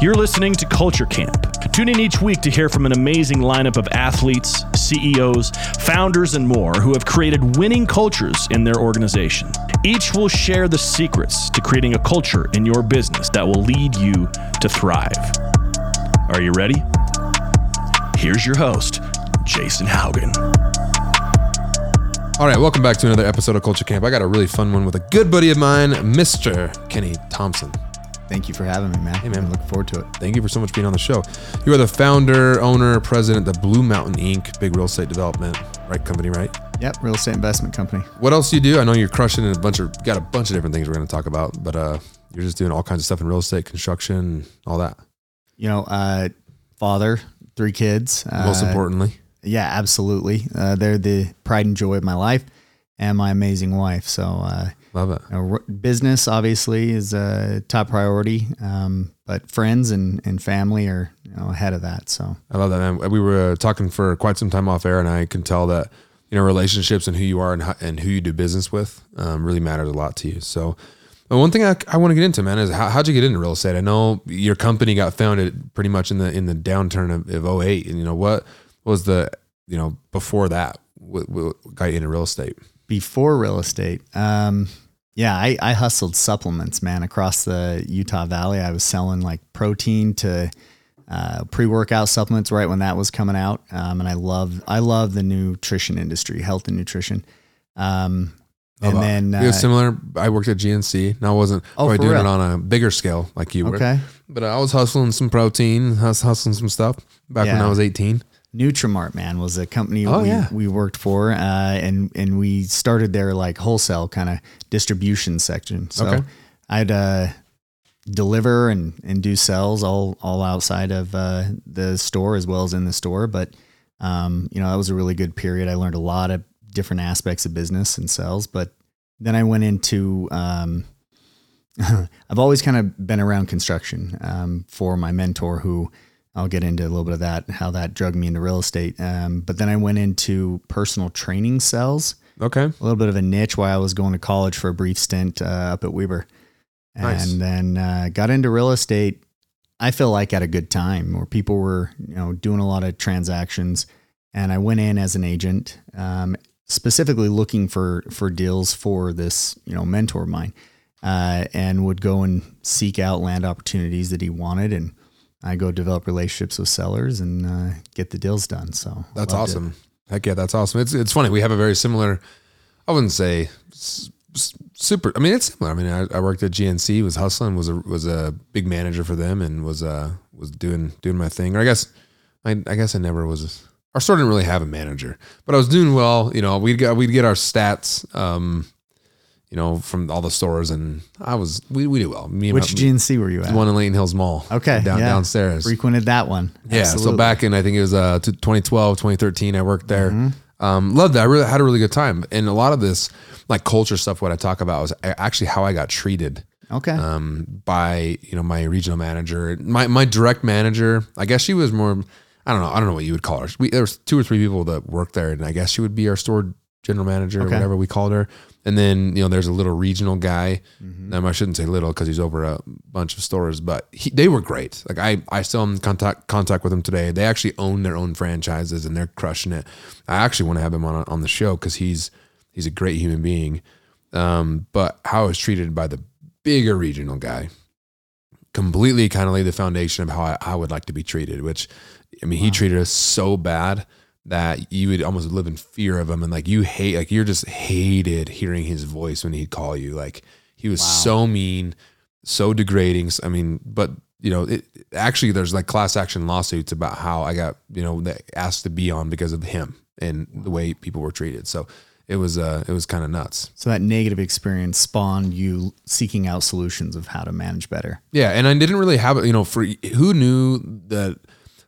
You're listening to Culture Camp. Tune in each week to hear from an amazing lineup of athletes, CEOs, founders, and more who have created winning cultures in their organization. Each will share the secrets to creating a culture in your business that will lead you to thrive. Are you ready? Here's your host, Jason Haugen. All right, welcome back to another episode of Culture Camp. I got a really fun one with a good buddy of mine, Mr. Kenny Thomson. Thank you for having me, man. Hey, man. I look forward to it. Thank you for so much being on the show. You are the founder, owner, president of Bluemountain Inc., big real estate development, right? Company, right? Yep, real estate investment company. What else do you do? I know you're crushing in a bunch of, got a bunch of different things we're going to talk about, but uh, you're just doing all kinds of stuff in real estate, construction, all that. You know, uh, father, three kids. Most uh, importantly. Yeah, absolutely. Uh, they're the pride and joy of my life and my amazing wife. So, uh, Love it. You know, business obviously is a top priority, um, but friends and, and family are you know ahead of that. So I love that, man. We were talking for quite some time off air, and I can tell that you know relationships and who you are and, how, and who you do business with um, really matters a lot to you. So. one thing I, I want to get into, man, is how, how'd you get into real estate? I know your company got founded pretty much in the in the downturn of, of 08. And, you know, what was the, you know, before that, what, what got you into real estate? Before real estate, um, yeah, I, I hustled supplements, man, across the Utah Valley. I was selling like protein to uh, pre-workout supplements right when that was coming out, um, and I love I love the nutrition industry, health and nutrition. Um, and then uh, it was similar. I worked at GNC. Now I wasn't oh, doing real? it on a bigger scale like you were. Okay, but I was hustling some protein, hustling some stuff back yeah. when I was eighteen. Nutrimart, man, was a company oh, we, yeah. we worked for, uh, and and we started their like wholesale kind of distribution section. So okay. I'd uh, deliver and and do sales all all outside of uh, the store as well as in the store. But um, you know that was a really good period. I learned a lot of different aspects of business and sales. But then I went into um, I've always kind of been around construction um, for my mentor who I'll get into a little bit of that, how that drug me into real estate. Um, but then I went into personal training cells. Okay. A little bit of a niche while I was going to college for a brief stint uh, up at Weber. Nice. And then uh, got into real estate. I feel like at a good time where people were, you know, doing a lot of transactions. And I went in as an agent, um, specifically looking for for deals for this, you know, mentor of mine, uh, and would go and seek out land opportunities that he wanted and I go develop relationships with sellers and uh, get the deals done. So that's awesome. It. Heck yeah, that's awesome. It's it's funny. We have a very similar. I wouldn't say super. I mean, it's similar. I mean, I, I, worked at GNC, was hustling, was a was a big manager for them, and was uh was doing doing my thing. Or I guess I I guess I never was. Our store didn't really have a manager, but I was doing well. You know, we'd get we'd get our stats. Um, you know, from all the stores, and I was we, we do well. Me Which my, GNC were you at? One in Layton Hills Mall. Okay, down yeah. downstairs. Frequented that one. Yeah. Absolutely. So back in I think it was uh 2012, 2013, I worked there. Mm-hmm. Um, loved that. I really had a really good time, and a lot of this like culture stuff. What I talk about was actually how I got treated. Okay. Um, by you know my regional manager, my my direct manager. I guess she was more. I don't know. I don't know what you would call her. We, there was two or three people that worked there, and I guess she would be our store general manager okay. or whatever we called her. And then, you know, there's a little regional guy. Mm-hmm. Um, I shouldn't say little because he's over a bunch of stores, but he, they were great. Like I, I still am in contact, contact with them today. They actually own their own franchises and they're crushing it. I actually want to have him on, on the show because he's, he's a great human being. Um, but how I was treated by the bigger regional guy completely kind of laid the foundation of how I, I would like to be treated, which I mean, wow. he treated us so bad that you would almost live in fear of him. And like you hate like you're just hated hearing his voice when he'd call you. Like he was wow. so mean so degrading. I mean but you know it actually there's like class action lawsuits about how i got you know asked to be on because of him and the way people were treated. So it was uh it was kind of nuts. So that negative experience spawned you seeking out solutions of how to manage better. Yeah and i didn't really have it you know for who knew that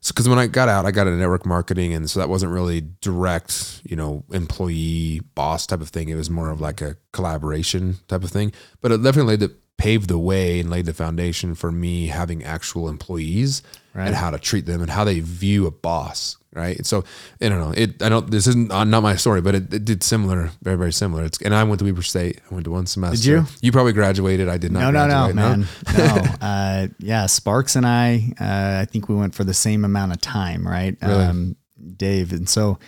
because when I got out, I got into network marketing, and so that wasn't really direct, you know, employee boss type of thing. It was more of like a collaboration type of thing. But it definitely paved the way and laid the foundation for me having actual employees right. and how to treat them and how they view a boss. Right. So I don't know. It I don't. This isn't uh, not my story, but it, it, did similar, very very similar. It's and I went to Weber State. I went to one semester. Did you? You probably graduated. I did not. No, no, no, man. no. Uh, yeah, Sparks and I. Uh, I think we went for the same amount of time. Right. Really? Um, Dave, and so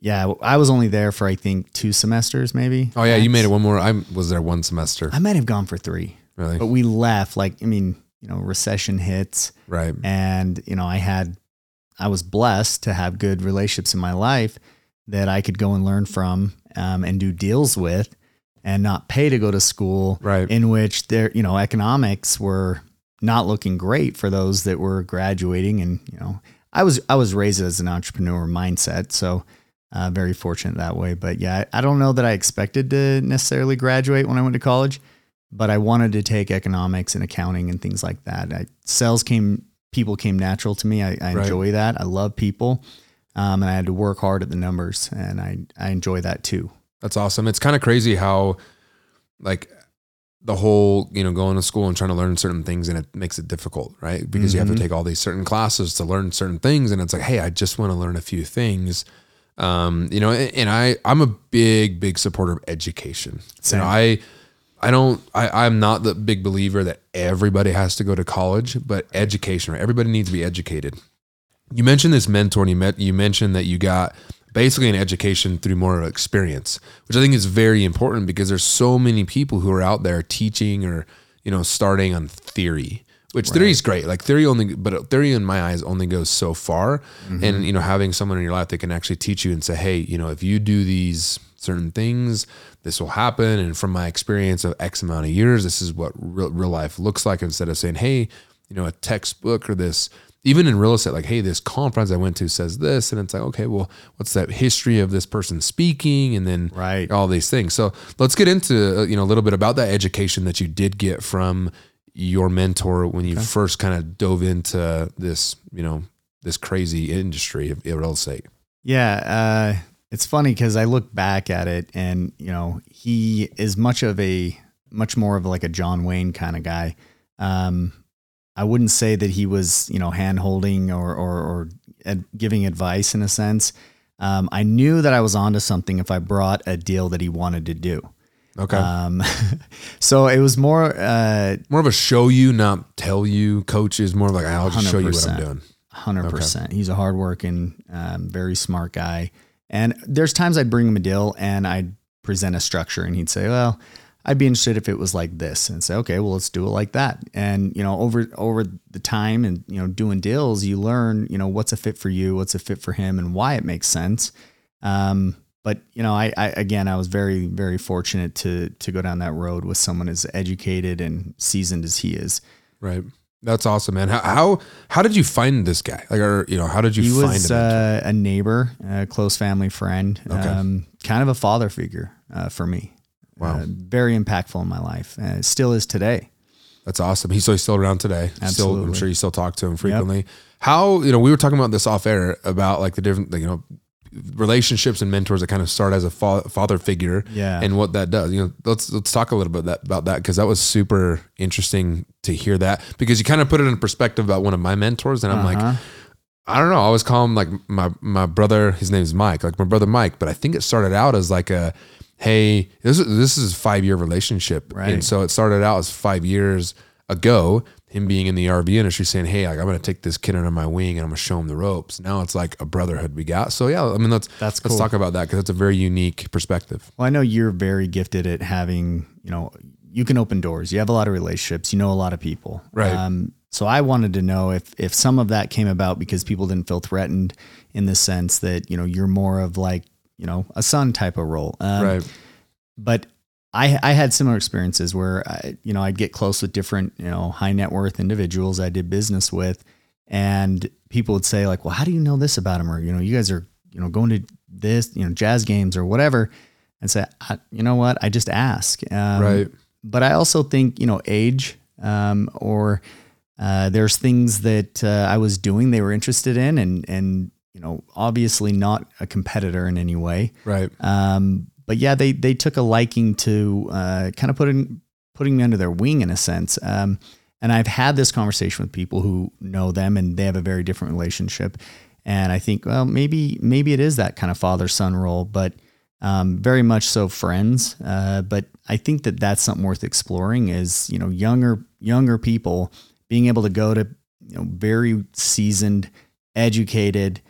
yeah, I was only there for I think two semesters, maybe. Oh yeah, you made it one more. I was there one semester. I might have gone for three. Really? But we left. Like, I mean, you know, recession hits. Right. And, you know, I had, I was blessed to have good relationships in my life that I could go and learn from um, and do deals with and not pay to go to school. Right. In which their, you know, economics were not looking great for those that were graduating. And, you know, I was, I was raised as an entrepreneur mindset. So, uh, very fortunate that way. But yeah, I don't know that I expected to necessarily graduate when I went to college, but I wanted to take economics and accounting and things like that. I, sales came, people came natural to me. I, I right. enjoy that. I love people. Um, and I had to work hard at the numbers and I, I enjoy that too. That's awesome. It's kind of crazy how like the whole, you know, going to school and trying to learn certain things and it makes it difficult, right? Because mm-hmm. you have to mm-hmm. take all these certain classes to learn certain things. And it's like, Hey, I just want to learn a few things um, you know, and I I'm a big big supporter of education. Same. You know, I I don't I I'm not the big believer that everybody has to go to college, but education, right? Everybody needs to be educated. You mentioned this mentor, and you met you mentioned that you got basically an education through more experience, which I think is very important because there's so many people who are out there teaching or you know starting on theory which right. theory is great. Like theory only, but theory in my eyes only goes so far. Mm-hmm. And you know, having someone in your life that can actually teach you and say, hey, you know, if you do these certain things, this will happen. And from my experience of X amount of years, this is what real, real life looks like. Instead of saying, hey, you know, a textbook or this, even in real estate, like, hey, this conference I went to says this, and it's like, okay, well, what's that history of this person speaking, and then right. all these things. So let's get into uh, you know a little bit about that education that you did get from your mentor when you okay. first kind of dove into this, you know, this crazy industry of real estate? Yeah, uh, it's funny because I look back at it, and you know, he is much of a much more of like a John Wayne kind of guy. Um, I wouldn't say that he was, you know, hand holding or, or, or ad- giving advice in a sense. Um, I knew that I was onto something if I brought a deal that he wanted to do. Okay. Um, so it was more uh, more of a show you, not tell you. Coach is more like I'll just show you what I'm doing. Hundred okay. percent. He's a hardworking, um, very smart guy. And there's times I'd bring him a deal and I'd present a structure, and he'd say, "Well, I'd be interested if it was like this," and say, "Okay, well, let's do it like that." And you know, over over the time and you know, doing deals, you learn, you know, what's a fit for you, what's a fit for him, and why it makes sense. Um, but you know, I, I, again, I was very, very fortunate to to go down that road with someone as educated and seasoned as he is. Right. That's awesome, man. How how, how did you find this guy? Like, or you know, how did you he find was, him? Uh, a neighbor, a close family friend, okay. um, kind of a father figure uh, for me. Wow. Uh, very impactful in my life. Uh, still is today. That's awesome. He's, so he's still around today. Absolutely. Still, I'm sure you still talk to him frequently. Yep. How, you know, we were talking about this off air about like the different, you know, relationships and mentors that kind of start as a fa- father figure yeah. and what that does. You know, let's let's talk a little bit that, about that because that was super interesting to hear that because you kind of put it in perspective about one of my mentors and I'm uh-huh. like I don't know, I always call him like my my brother, his name is Mike, like my brother Mike, but I think it started out as like a hey, this is this is a 5-year relationship. Right. And so it started out as 5 years ago him being in the RV industry saying, Hey, like, I'm going to take this kid under my wing and I'm going to show him the ropes. Now it's like a brotherhood we got. So yeah, I mean, let's, that's let's talk about that. Cause it's a very unique perspective. Well, I know you're very gifted at having, you know, you can open doors. You have a lot of relationships. You know, a lot of people. Right. Um, so I wanted to know if, if some of that came about because people didn't feel threatened in the sense that, you know, you're more of like, you know, a son type of role. Um, right. But I, I had similar experiences where I, you know I'd get close with different you know high net worth individuals I did business with, and people would say like, well, how do you know this about him? Or you know, you guys are you know going to this you know jazz games or whatever, and say, you know what, I just ask. Um, right. But I also think you know age um, or uh, there's things that uh, I was doing they were interested in, and and you know obviously not a competitor in any way. Right. Um, but yeah, they they took a liking to uh, kind of put in putting me under their wing in a sense. Um, and I've had this conversation with people who know them and they have a very different relationship. And I think, well, maybe maybe it is that kind of father son role, but um, very much so friends. Uh, but I think that that's something worth exploring. Is you know younger younger people being able to go to you know very seasoned, educated,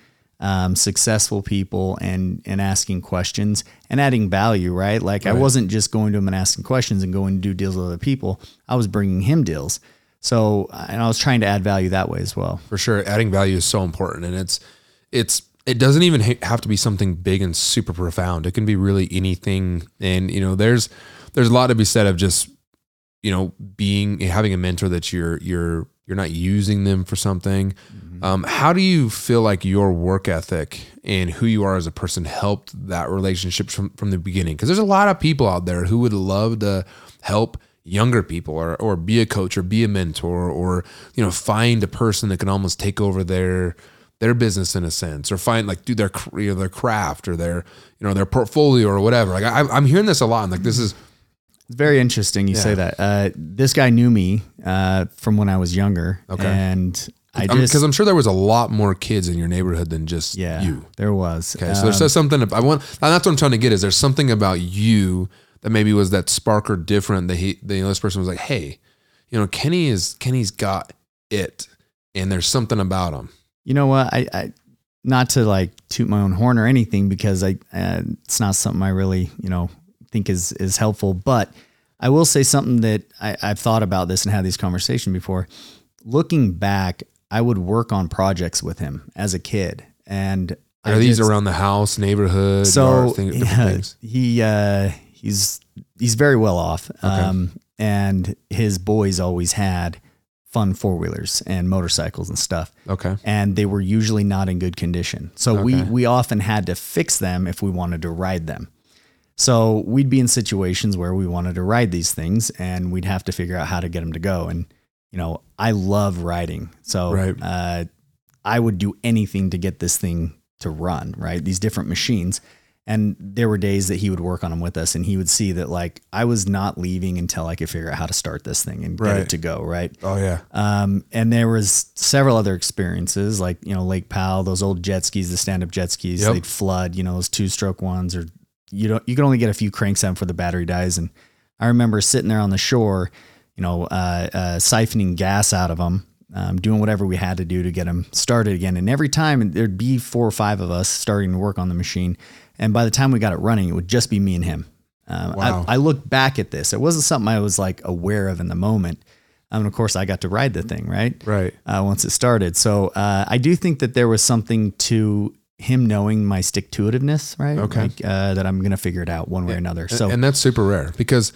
um, successful people and and asking questions and adding value. Right, like right. I wasn't just going to him and asking questions and going to do deals with other people. I was bringing him deals. So, and I was trying to add value that way as well. For sure, adding value is so important, and it's it's it doesn't even have to be something big and super profound. It can be really anything, and you know, there's there's a lot to be said of just you know being having a mentor that you're you're you're not using them for something. Mm-hmm. Um, how do you feel like your work ethic and who you are as a person helped that relationship from from the beginning? Because there's a lot of people out there who would love to help younger people or or be a coach or be a mentor or you know find a person that can almost take over their their business in a sense or find like do their you know, their craft or their you know their portfolio or whatever like I, I'm hearing this a lot and like this is it's very interesting you yeah. say that uh, this guy knew me uh, from when I was younger okay and I just because I'm, I'm, sure there was a lot more kids in your neighborhood than just yeah, you. There was. Okay, so um, there's something I want. That's what I'm trying to get. Is there's something about you that maybe was that spark or different that he the this person was like, hey, you know, Kenny is Kenny's got it, and there's something about him. You know what? I, I not to like toot my own horn or anything because I uh, it's not something I really you know think is is helpful, but I will say something that I, I've thought about this and had these conversations before. Looking back, I would work on projects with him as a kid, and are I these just, around the house, neighborhood? So things, yeah, he uh, he's he's very well off. Okay. Um, and his boys always had fun four wheelers and motorcycles and stuff. Okay. And they were usually not in good condition. So okay. we we often had to fix them if we wanted to ride them. So we'd be in situations where we wanted to ride these things and we'd have to figure out how to get them to go. And, you know, I love riding. So right. uh, I would do anything to get this thing to run, right? These different machines. And there were days that he would work on them with us and he would see that like I was not leaving until I could figure out how to start this thing and right. get it to go. Right. Oh yeah. Um, and there was several other experiences like, you know, Lake Powell, those old jet skis, the stand up jet skis, yep. they'd flood, you know, those two stroke ones or you don't, you can only get a few cranks on for the battery dies. And I remember sitting there on the shore, you know, uh, uh, siphoning gas out of them um, doing whatever we had to do to get them started again. And every time there'd be four or five of us starting to work on the machine. And by the time we got it running, it would just be me and him. Um, wow. I, I, look back at this. It wasn't something I was like aware of in the moment. Um, and of course, I got to ride the thing, right? Right. Uh, once it started. So uh, I do think that there was something to him knowing my stick to itiveness, right? Okay. Like, uh, that I'm going to figure it out one way or another. So, and that's super rare because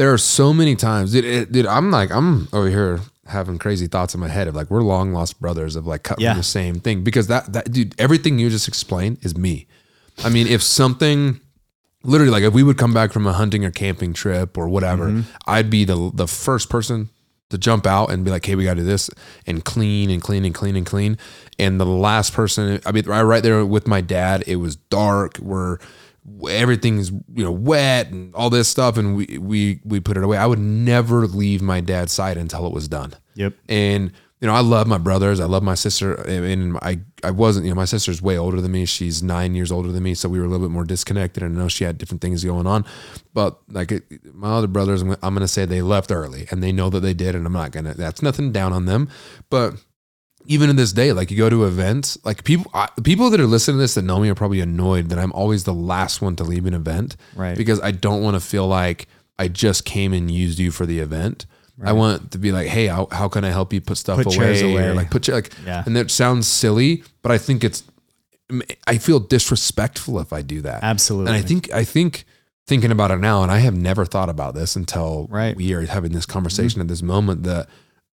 there are so many times, dude, it, dude, I'm like, I'm over here having crazy thoughts in my head of like, we're long lost brothers of like cutting yeah. the same thing because that, that, dude, everything you just explained is me. I mean, if something literally like if we would come back from a hunting or camping trip or whatever, mm-hmm. I'd be the the first person to jump out and be like, "Hey, we got to do this," and clean and clean and clean and clean. And the last person, I mean, right there with my dad, it was dark. We're everything's you know wet and all this stuff, and we we we put it away. I would never leave my dad's side until it was done. Yep. And you know, I love my brothers. I love my sister. And I, I wasn't, you know, my sister's way older than me. She's nine years older than me. So we were a little bit more disconnected. And I know she had different things going on. But like it, my other brothers, I'm, I'm going to say they left early and they know that they did. And I'm not going to, that's nothing down on them. But even in this day, like you go to events, like people, I, people that are listening to this that know me are probably annoyed that I'm always the last one to leave an event. Right. Because I don't want to feel like I just came and used you for the event. Right. I want to be like, hey, how, how can I help you put stuff put away? away? Or like put like, yeah. and that sounds silly, but I think it's, I feel disrespectful if I do that. Absolutely. And I think, I think thinking about it now, and I have never thought about this until right. we are having this conversation mm-hmm. at this moment that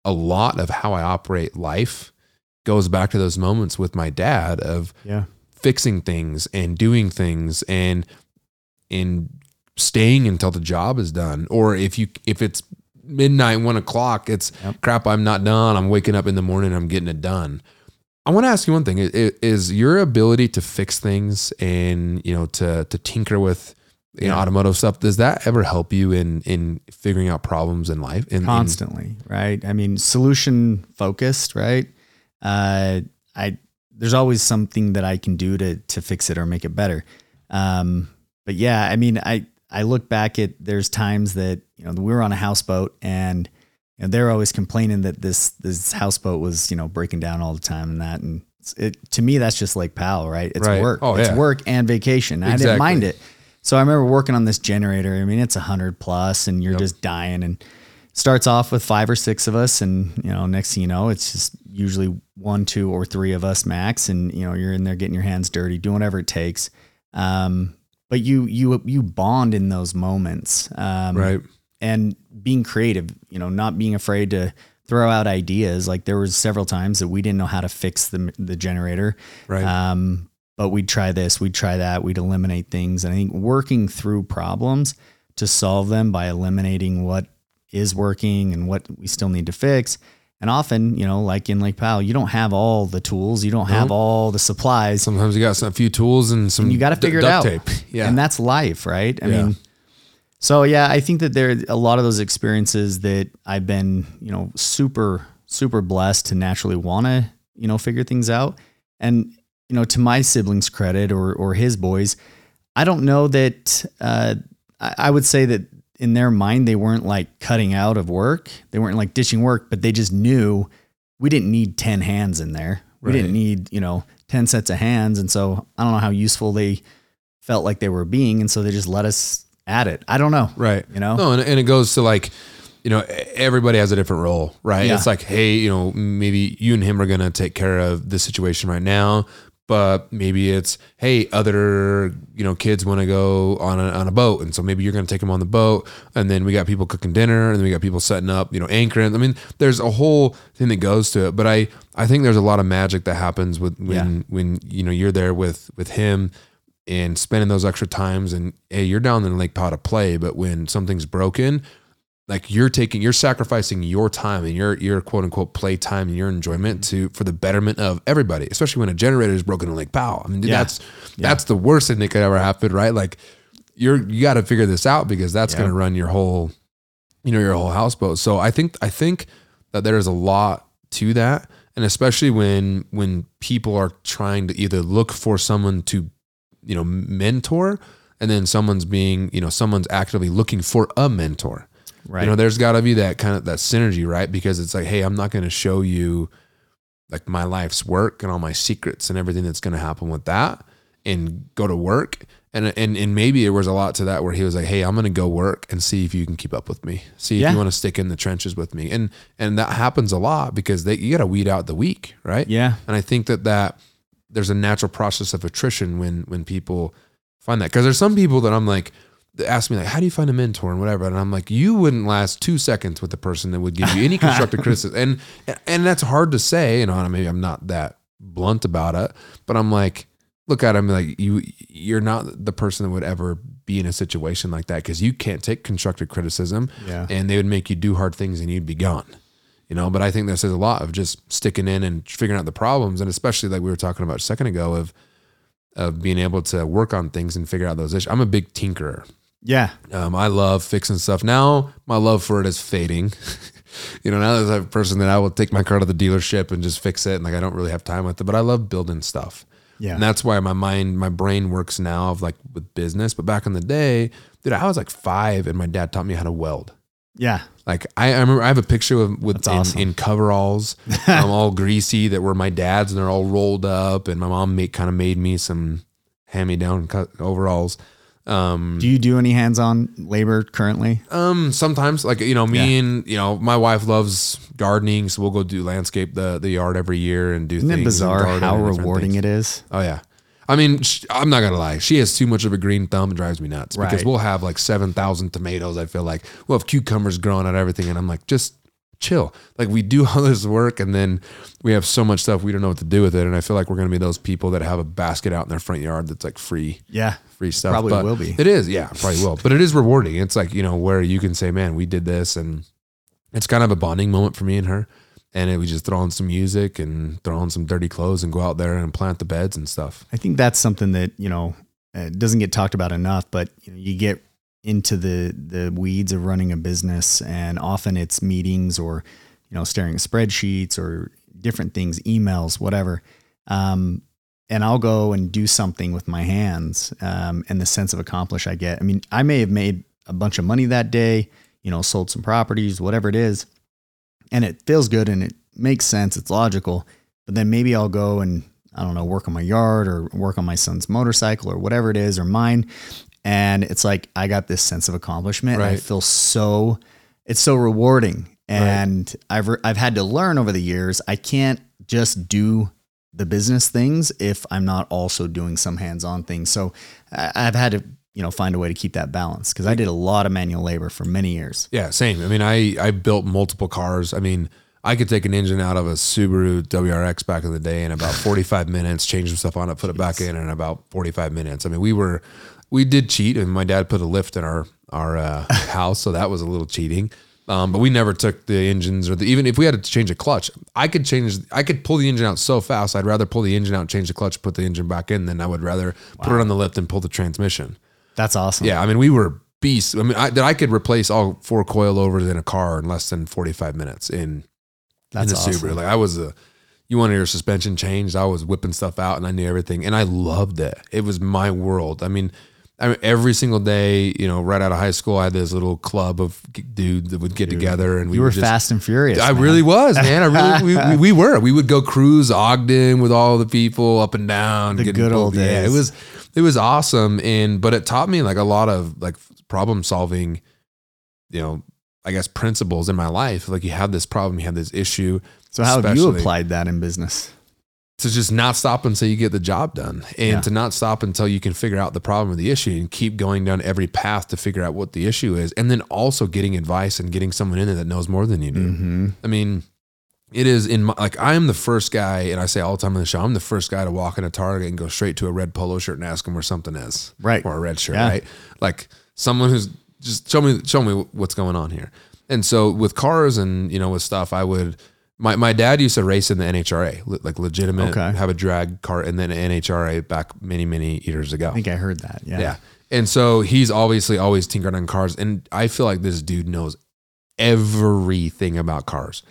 a lot of how I operate life goes back to those moments with my dad of yeah. fixing things and doing things and, and staying until the job is done. Or if you, if it's midnight, one o'clock, it's yep. crap. I'm not done. I'm waking up in the morning. I'm getting it done. I want to ask you one thing: is, is your ability to fix things and you know to to tinker with you know, automotive stuff. Does that ever help you in in figuring out problems in life? In, Constantly, in, right? I mean, solution focused, right? Uh, I there's always something that I can do to to fix it or make it better. Um, but yeah, I mean, I I look back at there's times that you know we were on a houseboat and you know, they're always complaining that this this houseboat was you know breaking down all the time and that and it to me that's just like pal, right? It's right. work. Oh, it's yeah. work and vacation. Exactly. I didn't mind it. So I remember working on this generator. I mean, it's a hundred plus, and you're yep. just dying. And starts off with five or six of us, and you know, next thing you know, it's just usually one, two, or three of us max, and you know, you're in there getting your hands dirty, doing whatever it takes. Um, but you you you bond in those moments, um, right? And being creative, you know, not being afraid to throw out ideas. Like there was several times that we didn't know how to fix the the generator, right? Um, but we'd try this, we'd try that, we'd eliminate things. And I think working through problems to solve them by eliminating what is working and what we still need to fix. And often, you know, like in Lake Powell, you don't have all the tools, you don't have all the supplies. Sometimes you got some, a few tools and some. And you got to figure d- it out. Tape. Yeah, and that's life, right? I yeah. mean, so yeah, I think that there are a lot of those experiences that I've been, you know, super super blessed to naturally want to, you know, figure things out. And you know, to my siblings' credit or or his boys, I don't know that uh, I, I would say that in their mind they weren't like cutting out of work. They weren't like ditching work, but they just knew we didn't need 10 hands in there. We right. didn't need, you know, 10 sets of hands. And so I don't know how useful they felt like they were being. And so they just let us at it. I don't know. Right. You know? No, and, and it goes to like, you know, everybody has a different role, right? Yeah. It's like, hey, you know, maybe you and him are going to take care of this situation right now, but maybe it's hey other you know kids want to go on a, on a boat and so maybe you're going to take them on the boat and then we got people cooking dinner and then we got people setting up you know anchoring i mean there's a whole thing that goes to it but i i think there's a lot of magic that happens with when yeah. when you know you're there with with him and spending those extra times and hey you're down in lake Powell to play but when something's broken like you're taking you're sacrificing your time and your your quote unquote play time and your enjoyment to for the betterment of everybody especially when a generator is broken in lake powell i mean yeah. that's yeah. that's the worst thing that could ever happen right like you're you got to figure this out because that's yeah. going to run your whole you know your whole houseboat so i think i think that there's a lot to that and especially when when people are trying to either look for someone to you know mentor and then someone's being you know someone's actively looking for a mentor Right. You know, there's got to be that kind of that synergy, right? Because it's like, hey, I'm not going to show you like my life's work and all my secrets and everything that's going to happen with that and go to work. And, and and maybe there was a lot to that where he was like, "Hey, I'm going to go work and see if you can keep up with me. See if yeah. you want to stick in the trenches with me." And and that happens a lot because they, you got to weed out the weak, right? Yeah. And I think that that there's a natural process of attrition when when people find that because there's some people that I'm like, ask me like, how do you find a mentor and whatever, and I'm like, you wouldn't last two seconds with the person that would give you any constructive criticism, and and that's hard to say. You know, maybe I'm not that blunt about it, but I'm like, look at him like you, you're not the person that would ever be in a situation like that because you can't take constructive criticism, yeah. and they would make you do hard things and you'd be gone. You know, but I think that says a lot of just sticking in and figuring out the problems, and especially like we were talking about a second ago of of being able to work on things and figure out those issues. I'm a big tinkerer. Yeah. Um, I love fixing stuff. Now my love for it is fading. you know, now there's a person that I will take my car to the dealership and just fix it. And like, I don't really have time with it, but I love building stuff. Yeah. And that's why my mind, my brain works now of like with business. But back in the day, dude, I was like five and my dad taught me how to weld. Yeah. Like I, I remember I have a picture of with in, awesome. in, coveralls, I'm all greasy that were my dad's and they're all rolled up. And my mom made kind of made me some hand me down overalls. Um, do you do any hands-on labor currently? Um, sometimes, like you know, me yeah. and you know, my wife loves gardening, so we'll go do landscape the the yard every year and do. Isn't things it bizarre how rewarding it is? Oh yeah, I mean, I'm not gonna lie. She has too much of a green thumb. It drives me nuts right. because we'll have like seven thousand tomatoes. I feel like we'll have cucumbers growing on everything, and I'm like, just chill. Like we do all this work and then we have so much stuff we don't know what to do with it. And I feel like we're gonna be those people that have a basket out in their front yard that's like free. Yeah. Free stuff. Probably but will be. It is, yeah, probably will. But it is rewarding. It's like, you know, where you can say, Man, we did this and it's kind of a bonding moment for me and her. And it, we just throw on some music and throw on some dirty clothes and go out there and plant the beds and stuff. I think that's something that, you know, it doesn't get talked about enough, but you, know, you get into the the weeds of running a business, and often it's meetings or you know staring at spreadsheets or different things, emails, whatever. Um, and I'll go and do something with my hands um, and the sense of accomplish I get. I mean, I may have made a bunch of money that day, you know, sold some properties, whatever it is, and it feels good and it makes sense. It's logical. But then maybe I'll go and I don't know, work on my yard or work on my son's motorcycle or whatever it is or mine. And it's like I got this sense of accomplishment. Right. I feel so it's so rewarding. And right. I've I've had to learn over the years I can't just do the business things if I'm not also doing some hands-on things. So I've had to you know find a way to keep that balance because I did a lot of manual labor for many years. Yeah, same. I mean, I I built multiple cars. I mean, I could take an engine out of a Subaru WRX back in the day in about 45 minutes, change some stuff on it, put it back in in about 45 minutes. I mean, we were we did cheat, and my dad put a lift in our our uh, house, so that was a little cheating. Um, but we never took the engines or the, even if we had to change a clutch, I could change, I could pull the engine out so fast. I'd rather pull the engine out, change the clutch, put the engine back in than I would rather wow. put it on the lift and pull the transmission. That's awesome. Yeah. I mean, we were beasts. I mean, I, that I could replace all four coilovers in a car in less than 45 minutes in, That's in the awesome. Subaru. Like I was a, you wanted your suspension changed. I was whipping stuff out and I knew everything and I loved it. It was my world. I mean, I mean, every single day, you know, right out of high school, I had this little club of dudes that would get Dude, together, and we were just, fast and furious. I man. really was, man. I really, we, we, we, were. We would go cruise Ogden with all the people up and down. The good old days. Yeah, it was, it was awesome, and but it taught me like a lot of like problem solving, you know, I guess principles in my life. Like you have this problem, you have this issue. So how have you applied that in business? To just not stop until you get the job done and yeah. to not stop until you can figure out the problem or the issue and keep going down every path to figure out what the issue is and then also getting advice and getting someone in there that knows more than you do mm-hmm. i mean it is in my like i'm the first guy and i say all the time on the show i'm the first guy to walk in a target and go straight to a red polo shirt and ask them where something is right or a red shirt yeah. right like someone who's just show me show me what's going on here and so with cars and you know with stuff i would my, my dad used to race in the NHRA, like legitimate, okay. have a drag cart, and then NHRA back many, many years ago. I think I heard that. Yeah. Yeah. And so he's obviously always tinkered on cars. And I feel like this dude knows everything about cars.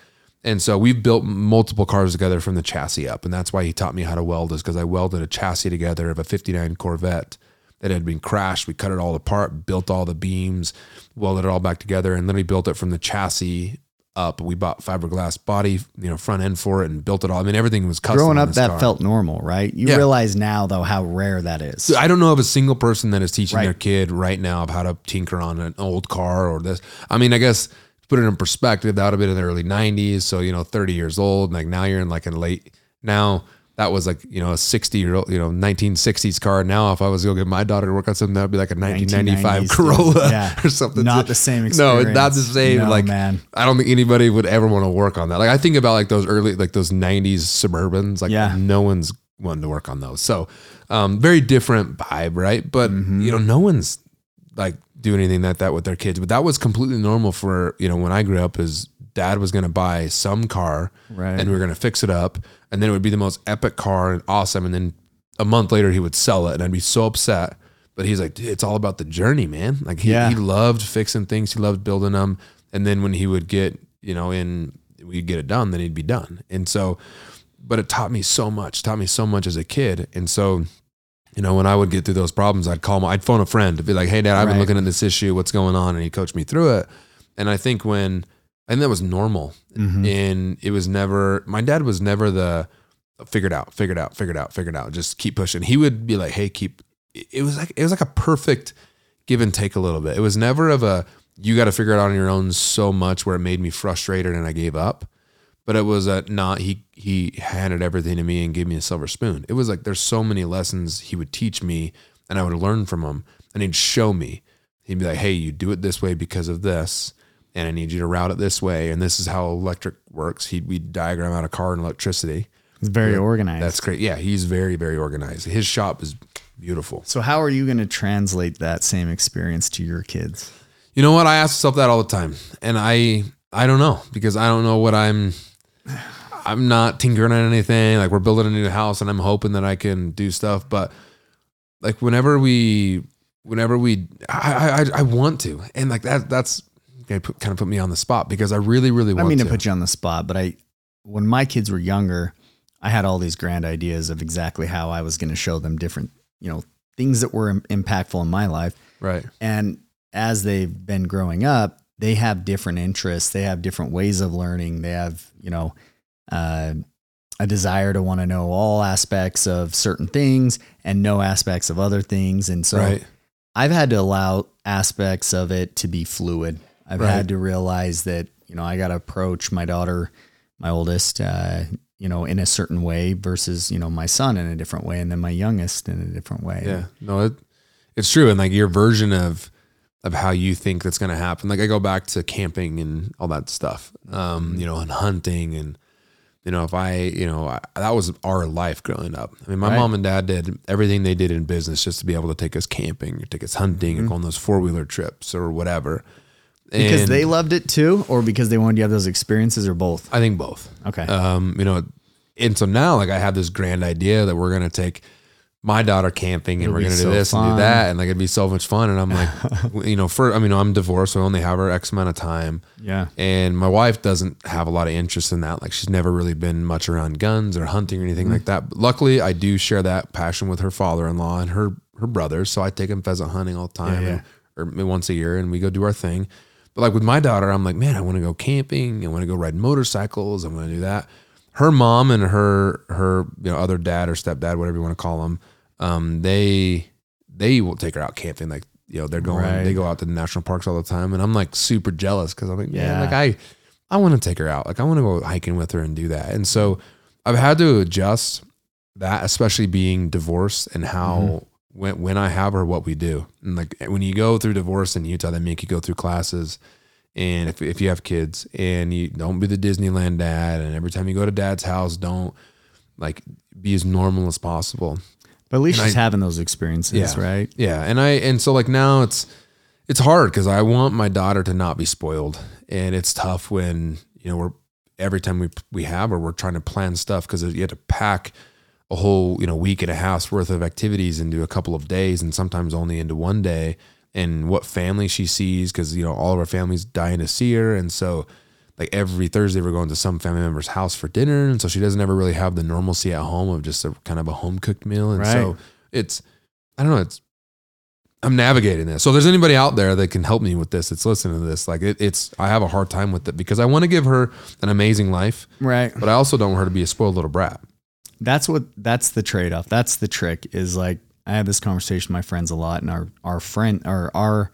And so we've built multiple cars together from the chassis up. And that's why he taught me how to weld, is because I welded a chassis together of a 59 Corvette that had been crashed. We cut it all apart, built all the beams, welded it all back together, and then we built it from the chassis up. We bought fiberglass body, you know, front end for it and built it all. I mean, everything was custom. Growing up, that car. felt normal, right? You yeah. realize now though how rare that is. I don't know of a single person that is teaching right. their kid right now of how to tinker on an old car or this. I mean, I guess put it in perspective, that would have been in the early '90s. So you know, 30 years old. Like now you're in like a late now that was like you know a 60 year old you know 1960s car now if i was going to get my daughter to work on something that would be like a 1995 corolla yeah. or something not the same experience. no not the same no, like man. i don't think anybody would ever want to work on that like i think about like those early like those 90s suburbans like yeah. no one's wanting to work on those so um very different vibe right but mm-hmm. you know no one's like doing anything like that with their kids but that was completely normal for you know when i grew up as dad was going to buy some car right. and we were going to fix it up and then it would be the most epic car and awesome and then a month later he would sell it and I'd be so upset. But he's like it's all about the journey man. Like he, yeah. he loved fixing things. He loved building them and then when he would get you know in we'd get it done then he'd be done. And so but it taught me so much taught me so much as a kid. And so you know when I would get through those problems I'd call my, I'd phone a friend to be like hey dad I've right. been looking at this issue. What's going on? And he coached me through it. And I think when and that was normal. Mm-hmm. And it was never my dad was never the figured out, figured out, figured out, figured out. Just keep pushing. He would be like, "Hey, keep." It was like it was like a perfect give and take a little bit. It was never of a you got to figure it out on your own so much where it made me frustrated and I gave up. But it was a not he he handed everything to me and gave me a silver spoon. It was like there's so many lessons he would teach me and I would learn from him and he'd show me. He'd be like, "Hey, you do it this way because of this." And I need you to route it this way. And this is how electric works. He'd we diagram out a car and electricity. He's very yeah, organized. That's great. Yeah, he's very very organized. His shop is beautiful. So how are you going to translate that same experience to your kids? You know what? I ask myself that all the time, and I I don't know because I don't know what I'm. I'm not tinkering on anything. Like we're building a new house, and I'm hoping that I can do stuff, but like whenever we, whenever we, I, I, I want to, and like that, that's put, kind of put me on the spot because I really, really want. I mean to. to put you on the spot, but I, when my kids were younger, I had all these grand ideas of exactly how I was going to show them different, you know, things that were impactful in my life. Right. And as they've been growing up, they have different interests. They have different ways of learning. They have, you know, uh, a desire to want to know all aspects of certain things and no aspects of other things. And so right. I've had to allow aspects of it to be fluid. I've right. had to realize that, you know, I got to approach my daughter, my oldest, uh, you know, in a certain way versus, you know, my son in a different way and then my youngest in a different way. Yeah. No, it, it's true. And like your version of, of how you think that's going to happen. Like I go back to camping and all that stuff, um, you know, and hunting and, you know, if I, you know, I, that was our life growing up. I mean, my right. mom and dad did everything they did in business just to be able to take us camping or take us hunting mm-hmm. and go on those four wheeler trips or whatever. Because and they loved it too, or because they wanted you to have those experiences, or both? I think both. Okay. Um, you know, and so now, like, I have this grand idea that we're gonna take my daughter camping and It'll we're gonna do this fun. and do that, and like it'd be so much fun. And I'm like, you know, for I mean, I'm divorced, so I only have her X amount of time. Yeah. And my wife doesn't have a lot of interest in that. Like, she's never really been much around guns or hunting or anything mm like that. But luckily, I do share that passion with her father-in-law and her her brothers. So I take them pheasant hunting all the time, yeah, yeah. And, or once a year, and we go do our thing. But like with my daughter, I'm like, man, I want to go camping. I want to go ride motorcycles. I'm going to do that. Her mom and her her you know other dad or stepdad, whatever you want to call them, um, they they will take her out camping. Like you know they're going, right. they go out to the national parks all the time, and I'm like super jealous because I'm like, yeah, man, like I I want to take her out. Like I want to go hiking with her and do that. And so I've had to adjust that, especially being divorced and how mm-hmm when when I have her, what we do. And like when you go through divorce in Utah, they make you go through classes. And if if you have kids and you don't be the Disneyland dad, and every time you go to dad's house, don't like be as normal as possible. But at least and she's I, having those experiences, yeah, right? Yeah. And I and so like now it's it's hard because I want my daughter to not be spoiled. And it's tough when, you know, we're every time we we have her, we're trying to plan stuff because you have to pack a whole you know week and a half's worth of activities into a couple of days and sometimes only into one day. And what family she sees because you know all of our families dying to see her. And so like every thursday we're going to some family member's house for dinner. And so she doesn't ever really have the normalcy at home of just a kind of a home cooked meal. And right. so it's i don't know it's i'm navigating this. So if there's anybody out there that can help me with this it's listening to this like it, it's i have a hard time with it because i want to give her an amazing life. Right. But i also don't want her to be a spoiled little brat that's what that's the trade off. That's the trick. Is like I have this conversation with my friends a lot, and our our friend or our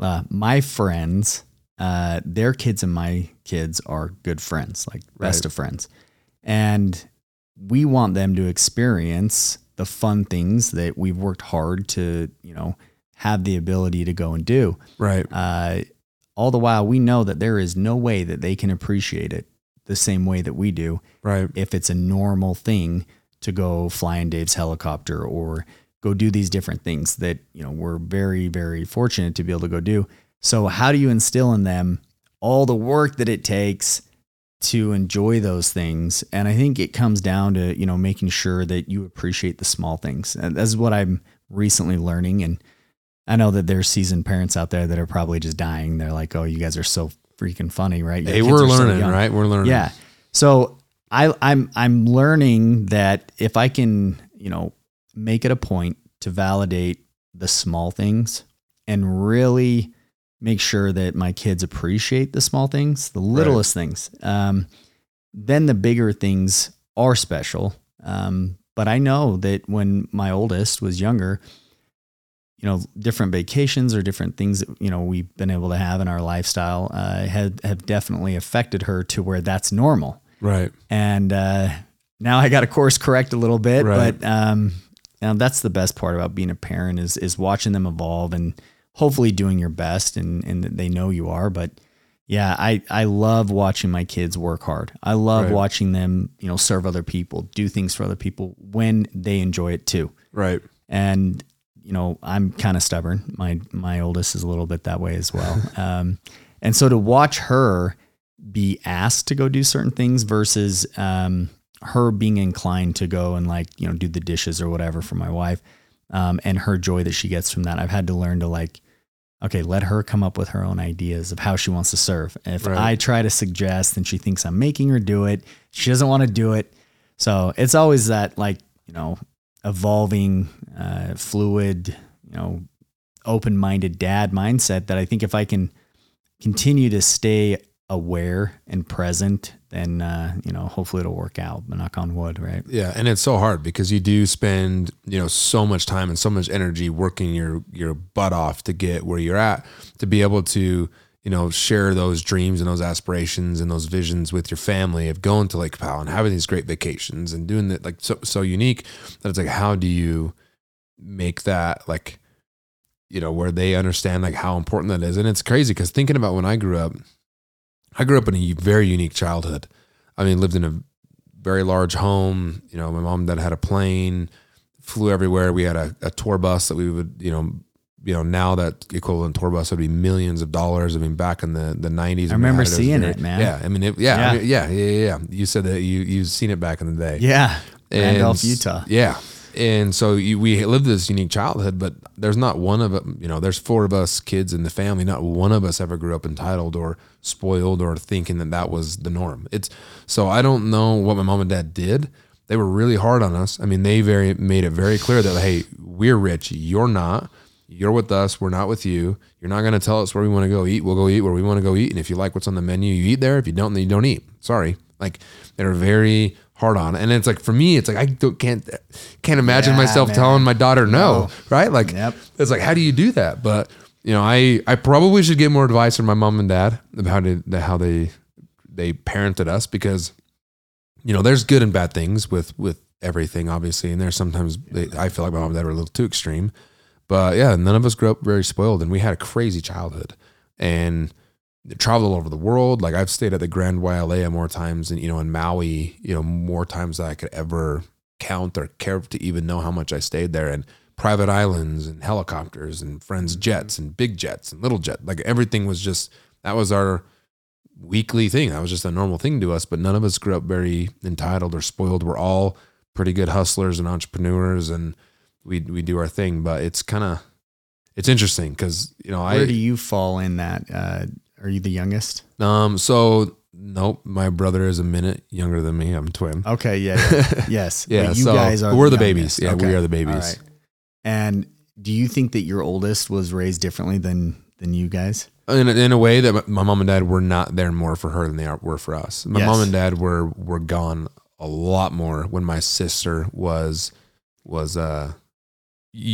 uh, my friends, uh, their kids and my kids are good friends, like best of friends, and we want them to experience the fun things that we've worked hard to, you know, have the ability to go and do. Right. Uh, all the while, we know that there is no way that they can appreciate it the same way that we do. Right. If it's a normal thing to go fly in Dave's helicopter or go do these different things that, you know, we're very, very fortunate to be able to go do. So how do you instill in them all the work that it takes to enjoy those things? And I think it comes down to, you know, making sure that you appreciate the small things. And that's what I'm recently learning. And I know that there's seasoned parents out there that are probably just dying. They're like, oh, you guys are so freaking funny, right? Your hey, we're learning, so right? We're learning. Yeah. So I, I'm I'm learning that if I can, you know, make it a point to validate the small things and really make sure that my kids appreciate the small things, the littlest right. things. Um, then the bigger things are special. Um, but I know that when my oldest was younger, you know, different vacations or different things that, you know, we've been able to have in our lifestyle uh, have, have definitely affected her to where that's normal. Right. And uh, now I got to course correct a little bit, right. but um, you know, that's the best part about being a parent is, is watching them evolve and hopefully doing your best and, and they know you are. But yeah, I, I love watching my kids work hard. I love right. watching them, you know, serve other people, do things for other people when they enjoy it too. Right. And you know, I'm kind of stubborn. My my oldest is a little bit that way as well. Um, and so to watch her be asked to go do certain things versus um, her being inclined to go and like you know do the dishes or whatever for my wife, um, and her joy that she gets from that. I've had to learn to like, okay, let her come up with her own ideas of how she wants to serve. And if right. I try to suggest and she thinks I'm making her do it, she doesn't want to do it. So it's always that like, you know, evolving, uh, fluid, you know, open minded dad mindset that I think if I can continue to stay aware and present, then uh, you know hopefully it'll work out. But knock on wood, right? Yeah, and it's so hard because you do spend you know so much time and so much energy working your your butt off to get where you're at to be able to you know share those dreams and those aspirations and those visions with your family of going to Lake Powell and having these great vacations and doing that like so so unique that it's like how do you make that like you know where they understand like how important that is and it's crazy because thinking about when I grew up I grew up in a very unique childhood. I mean, lived in a very large home. You know, my mom and dad had a plane, flew everywhere. We had a, a tour bus that we would, you know, you know, now that equivalent tour bus would be millions of dollars. I mean, back in the the nineties, I remember seeing it, man. Yeah, I mean, it, yeah, yeah. I mean, yeah, yeah, yeah, You said that you you've seen it back in the day. Yeah, Randolph, Utah. Yeah, and so you, we lived this unique childhood, but there's not one of them. You know, there's four of us kids in the family. Not one of us ever grew up entitled or spoiled or thinking that that was the norm. It's so I don't know what my mom and dad did. They were really hard on us. I mean, they very made it very clear that hey, we're rich, you're not. You're with us. We're not with you. You're not going to tell us where we want to go eat. We'll go eat where we want to go eat. And if you like what's on the menu, you eat there. If you don't, then you don't eat. Sorry. Like they're very hard on. And it's like for me, it's like I can't can't imagine yeah, myself man. telling my daughter no, no. right? Like yep. it's like how do you do that? But you know, I I probably should get more advice from my mom and dad about how how they they parented us because you know there's good and bad things with with everything obviously, and there's sometimes they, I feel like my mom and dad were a little too extreme. But yeah, none of us grew up very spoiled, and we had a crazy childhood and traveled all over the world. Like I've stayed at the Grand Wailea more times than, you know, in Maui, you know, more times than I could ever count or care to even know how much I stayed there. And private islands and helicopters and friends mm-hmm. jets and big jets and little jet. Like everything was just, that was our weekly thing. That was just a normal thing to us. But none of us grew up very entitled or spoiled. We're all pretty good hustlers and entrepreneurs and we, we do our thing, but it's kind of, it's interesting because, you know, Where I, do you fall in that? Uh, are you the youngest? Um, so nope, my brother is a minute younger than me. I'm twin. Okay, yeah, yeah. yes, yeah. But you so guys are we're the, the babies. Yeah, okay. we are the babies. And do you think that your oldest was raised differently than than you guys? In a, in a way that my mom and dad were not there more for her than they were for us. My yes. mom and dad were were gone a lot more when my sister was was uh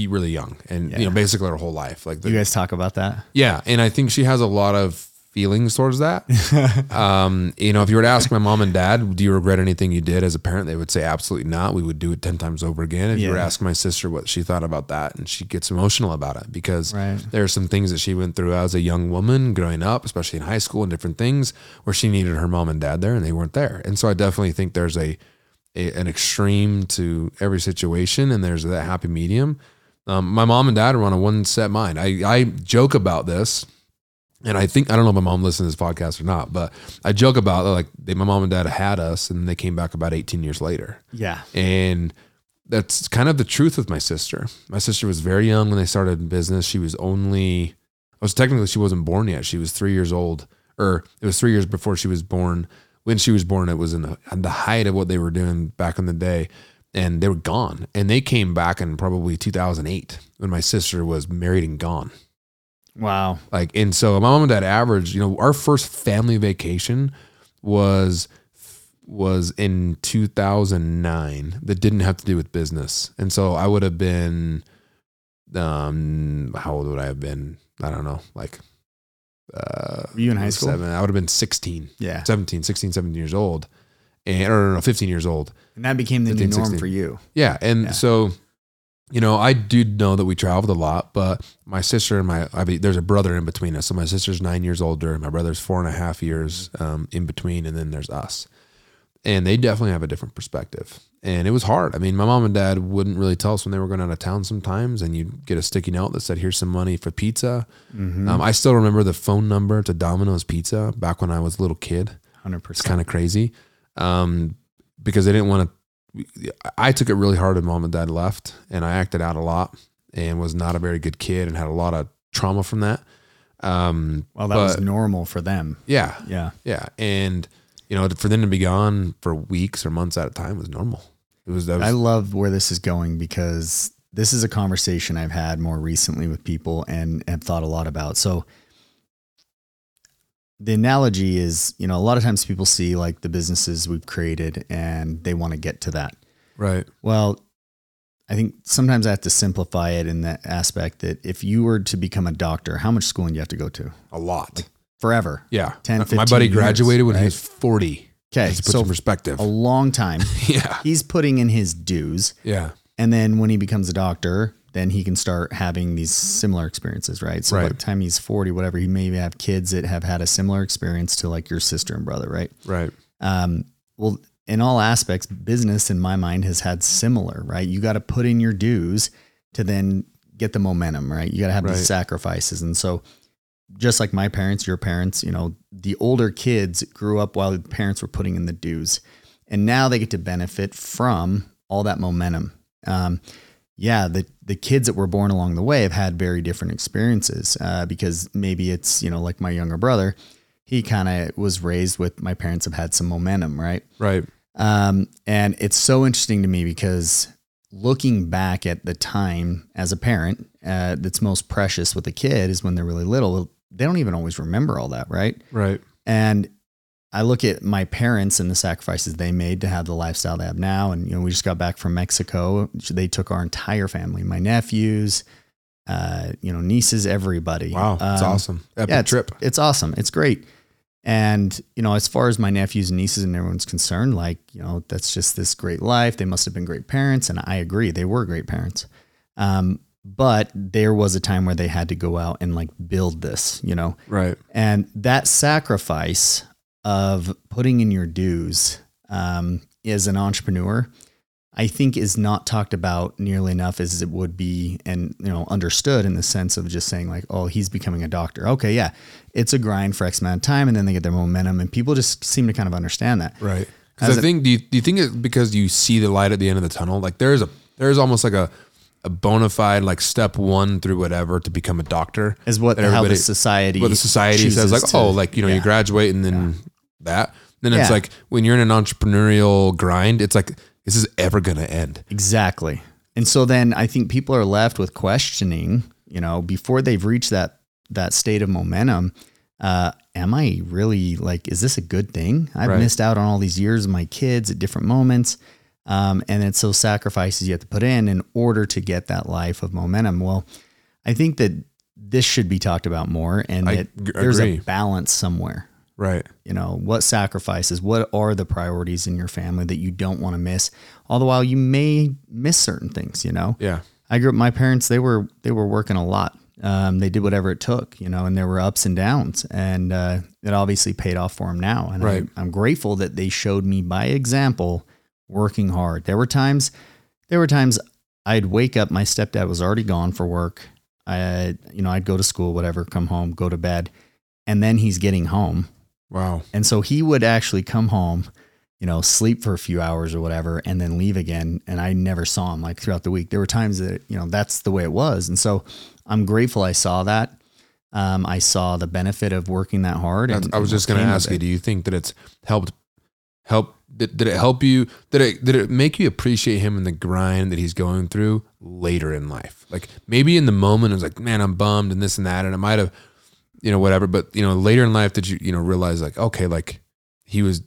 really young and yeah. you know basically her whole life like the, you guys talk about that yeah and i think she has a lot of feelings towards that. um, you know, if you were to ask my mom and dad, do you regret anything you did as a parent? They would say absolutely not. We would do it 10 times over again. If yeah. you were to ask my sister what she thought about that, and she gets emotional about it because right. there are some things that she went through as a young woman growing up, especially in high school and different things where she needed her mom and dad there and they weren't there. And so I definitely think there's a, a an extreme to every situation and there's that happy medium. Um, my mom and dad are on a one set mind. I, I joke about this and I think I don't know if my mom listens to this podcast or not, but I joke about like they, my mom and dad had us, and they came back about 18 years later. Yeah, and that's kind of the truth with my sister. My sister was very young when they started business. She was only, I was technically she wasn't born yet. She was three years old, or it was three years before she was born. When she was born, it was in the, the height of what they were doing back in the day, and they were gone. And they came back in probably 2008 when my sister was married and gone. Wow. Like, and so my mom and dad averaged, you know, our first family vacation was was in 2009 that didn't have to do with business. And so I would have been um how old would I have been? I don't know, like uh Were you in high school? Seven. I would have been 16. Yeah. 17, 16, 17 years old. And or no, 15 years old. And that became the 15, new norm 16. for you. Yeah. And yeah. so you know, I do know that we traveled a lot, but my sister and my, I mean, there's a brother in between us. So my sister's nine years older, my brother's four and a half years um, in between, and then there's us. And they definitely have a different perspective. And it was hard. I mean, my mom and dad wouldn't really tell us when they were going out of town sometimes, and you'd get a sticky note that said, Here's some money for pizza. Mm-hmm. Um, I still remember the phone number to Domino's Pizza back when I was a little kid. 100%. It's kind of crazy um, because they didn't want to I took it really hard when mom and dad left, and I acted out a lot and was not a very good kid and had a lot of trauma from that. Um, well, that but, was normal for them. Yeah, yeah, yeah, and you know, for them to be gone for weeks or months at a time was normal. It was. was I love where this is going because this is a conversation I've had more recently with people and have thought a lot about. So the analogy is, you know, a lot of times people see like the businesses we've created and they want to get to that. Right. Well, I think sometimes I have to simplify it in that aspect that if you were to become a doctor, how much schooling do you have to go to? A lot. Like forever. Yeah. 10, My buddy graduated years, when right? he was 40. Okay. So some perspective. A long time. yeah. He's putting in his dues. Yeah. And then when he becomes a doctor, then he can start having these similar experiences, right? So right. by the time he's 40, whatever, he may have kids that have had a similar experience to like your sister and brother, right? Right. Um, well, in all aspects, business in my mind has had similar, right? You got to put in your dues to then get the momentum, right? You got to have right. the sacrifices. And so just like my parents, your parents, you know, the older kids grew up while the parents were putting in the dues. And now they get to benefit from all that momentum. Um, yeah, the the kids that were born along the way have had very different experiences uh, because maybe it's you know like my younger brother, he kind of was raised with my parents have had some momentum, right? Right. Um, and it's so interesting to me because looking back at the time as a parent uh, that's most precious with a kid is when they're really little. They don't even always remember all that, right? Right. And I look at my parents and the sacrifices they made to have the lifestyle they have now. And, you know, we just got back from Mexico. They took our entire family, my nephews, uh, you know, nieces, everybody. Wow. It's um, awesome. Epic yeah, it's, trip. It's awesome. It's great. And, you know, as far as my nephews and nieces and everyone's concerned, like, you know, that's just this great life. They must have been great parents. And I agree. They were great parents. Um, but there was a time where they had to go out and like build this, you know? Right. And that sacrifice of putting in your dues um, as an entrepreneur, I think is not talked about nearly enough as it would be and you know understood in the sense of just saying like, oh, he's becoming a doctor. Okay, yeah, it's a grind for X amount of time, and then they get their momentum, and people just seem to kind of understand that. Right. Because I think do you, do you think it because you see the light at the end of the tunnel? Like there's a there's almost like a a bona fide like step one through whatever to become a doctor is what how the society what the society says like to, oh like you know yeah. you graduate and then that. Then it's like when you're in an entrepreneurial grind, it's like, this is ever going to end. Exactly. And so then I think people are left with questioning, you know, before they've reached that that state of momentum, uh, am I really like, is this a good thing? I've right. missed out on all these years of my kids at different moments. Um, and it's those sacrifices you have to put in in order to get that life of momentum. Well, I think that this should be talked about more and I that g- there's agree. a balance somewhere. Right. You know, what sacrifices, what are the priorities in your family that you don't want to miss? All the while you may miss certain things, you know? Yeah. I grew up, my parents, they were, they were working a lot. Um, they did whatever it took, you know, and there were ups and downs and, uh, it obviously paid off for them now. And right. I, I'm grateful that they showed me by example working hard. There were times, there were times I'd wake up, my stepdad was already gone for work. I, you know, I'd go to school, whatever, come home, go to bed, and then he's getting home Wow. And so he would actually come home, you know, sleep for a few hours or whatever, and then leave again. And I never saw him like throughout the week. There were times that, you know, that's the way it was. And so I'm grateful I saw that. Um, I saw the benefit of working that hard. And, I was just going to ask you, do you think that it's helped, help, did, did it help you? Did it, did it make you appreciate him and the grind that he's going through later in life? Like maybe in the moment, it was like, man, I'm bummed and this and that. And it might have, you know, whatever. But you know, later in life, did you you know realize like, okay, like he was.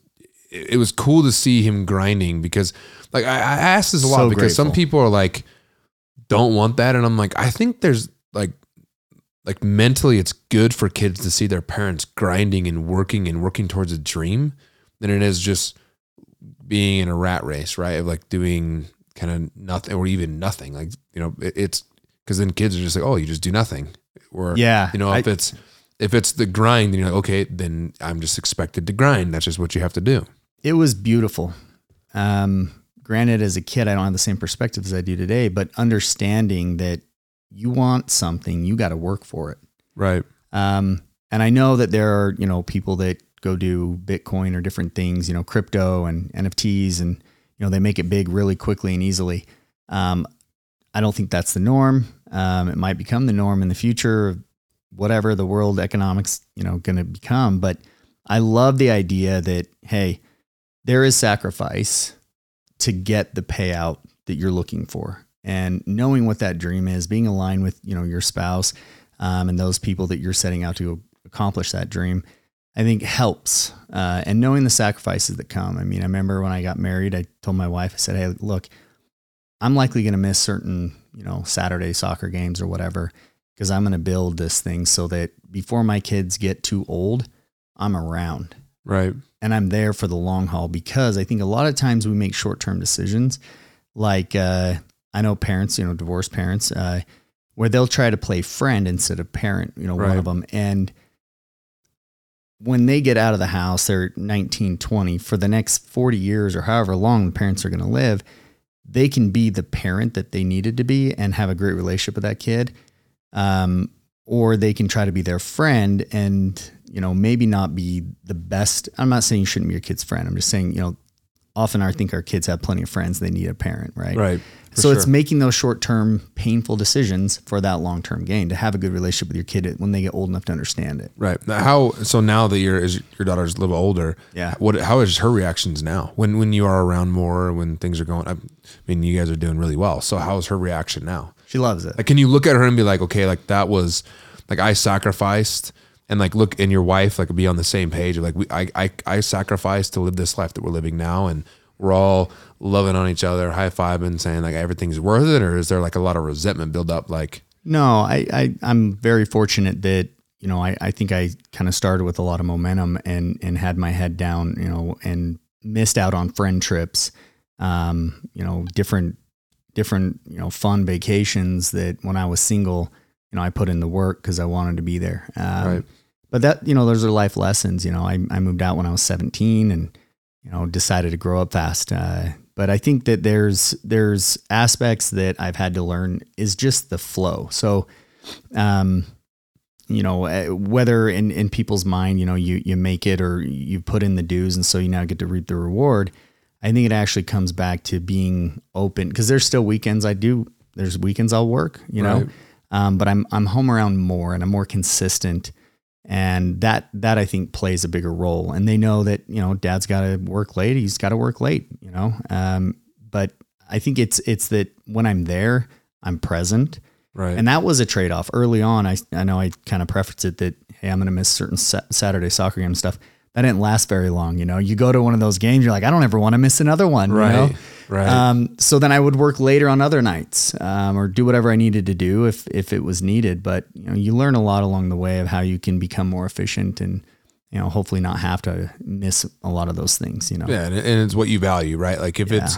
It was cool to see him grinding because, like, I, I asked this a lot so because grateful. some people are like, don't want that, and I'm like, I think there's like, like mentally, it's good for kids to see their parents grinding and working and working towards a dream than it is just being in a rat race, right? Of like doing kind of nothing or even nothing. Like, you know, it, it's because then kids are just like, oh, you just do nothing. Or, yeah, you know, if I, it's, if it's the grind, then you're like, okay, then I'm just expected to grind. That's just what you have to do. It was beautiful. Um, granted, as a kid, I don't have the same perspective as I do today, but understanding that you want something, you got to work for it. Right. Um, and I know that there are, you know, people that go do Bitcoin or different things, you know, crypto and NFTs and, you know, they make it big really quickly and easily. Um, I don't think that's the norm. Um, it might become the norm in the future, whatever the world economics, you know, going to become. But I love the idea that, hey, there is sacrifice to get the payout that you're looking for. And knowing what that dream is, being aligned with, you know, your spouse um, and those people that you're setting out to accomplish that dream, I think helps. Uh, and knowing the sacrifices that come. I mean, I remember when I got married, I told my wife, I said, hey, look, I'm likely going to miss certain, you know, Saturday soccer games or whatever, because I'm going to build this thing so that before my kids get too old, I'm around. Right. And I'm there for the long haul because I think a lot of times we make short term decisions. Like, uh, I know parents, you know, divorced parents, uh, where they'll try to play friend instead of parent, you know, right. one of them. And when they get out of the house, they're 19, 20, for the next 40 years or however long the parents are going to live, they can be the parent that they needed to be and have a great relationship with that kid. Um, or they can try to be their friend and, you know, maybe not be the best. I'm not saying you shouldn't be your kid's friend. I'm just saying, you know, often I think our kids have plenty of friends. They need a parent, right? Right. So sure. it's making those short term painful decisions for that long term gain to have a good relationship with your kid when they get old enough to understand it. Right. How so now that your your daughter's a little older, yeah. What how is her reactions now when when you are around more when things are going? I mean, you guys are doing really well. So how is her reaction now? She loves it. Like, can you look at her and be like, okay, like that was like I sacrificed and like look and your wife like be on the same page like we I, I I sacrificed to live this life that we're living now and we're all loving on each other, high fiving, saying like everything's worth it, or is there like a lot of resentment build up? Like, no, I, I I'm very fortunate that you know I, I think I kind of started with a lot of momentum and and had my head down, you know, and missed out on friend trips, um, you know, different different you know fun vacations that when I was single, you know, I put in the work because I wanted to be there. Um, right. But that you know, those are life lessons. You know, I I moved out when I was 17 and you know, decided to grow up fast. Uh, but I think that there's there's aspects that I've had to learn is just the flow. So, um, you know, uh, whether in in people's mind, you know, you you make it or you put in the dues, and so you now get to reap the reward. I think it actually comes back to being open because there's still weekends I do. There's weekends I'll work, you know, um, but I'm I'm home around more and I'm more consistent and that that I think plays a bigger role. And they know that you know dad's got to work late. He's got to work late. You know, um, but I think it's it's that when I'm there, I'm present. Right. And that was a trade off early on. I I know I kind of prefaced it that hey, I'm going to miss certain Saturday soccer game stuff that didn't last very long. You know, you go to one of those games, you're like, I don't ever want to miss another one. Right. You know? Right. Um, so then I would work later on other nights, um, or do whatever I needed to do if, if it was needed. But, you know, you learn a lot along the way of how you can become more efficient and, you know, hopefully not have to miss a lot of those things, you know? Yeah. And, it's what you value, right? Like if yeah. it's,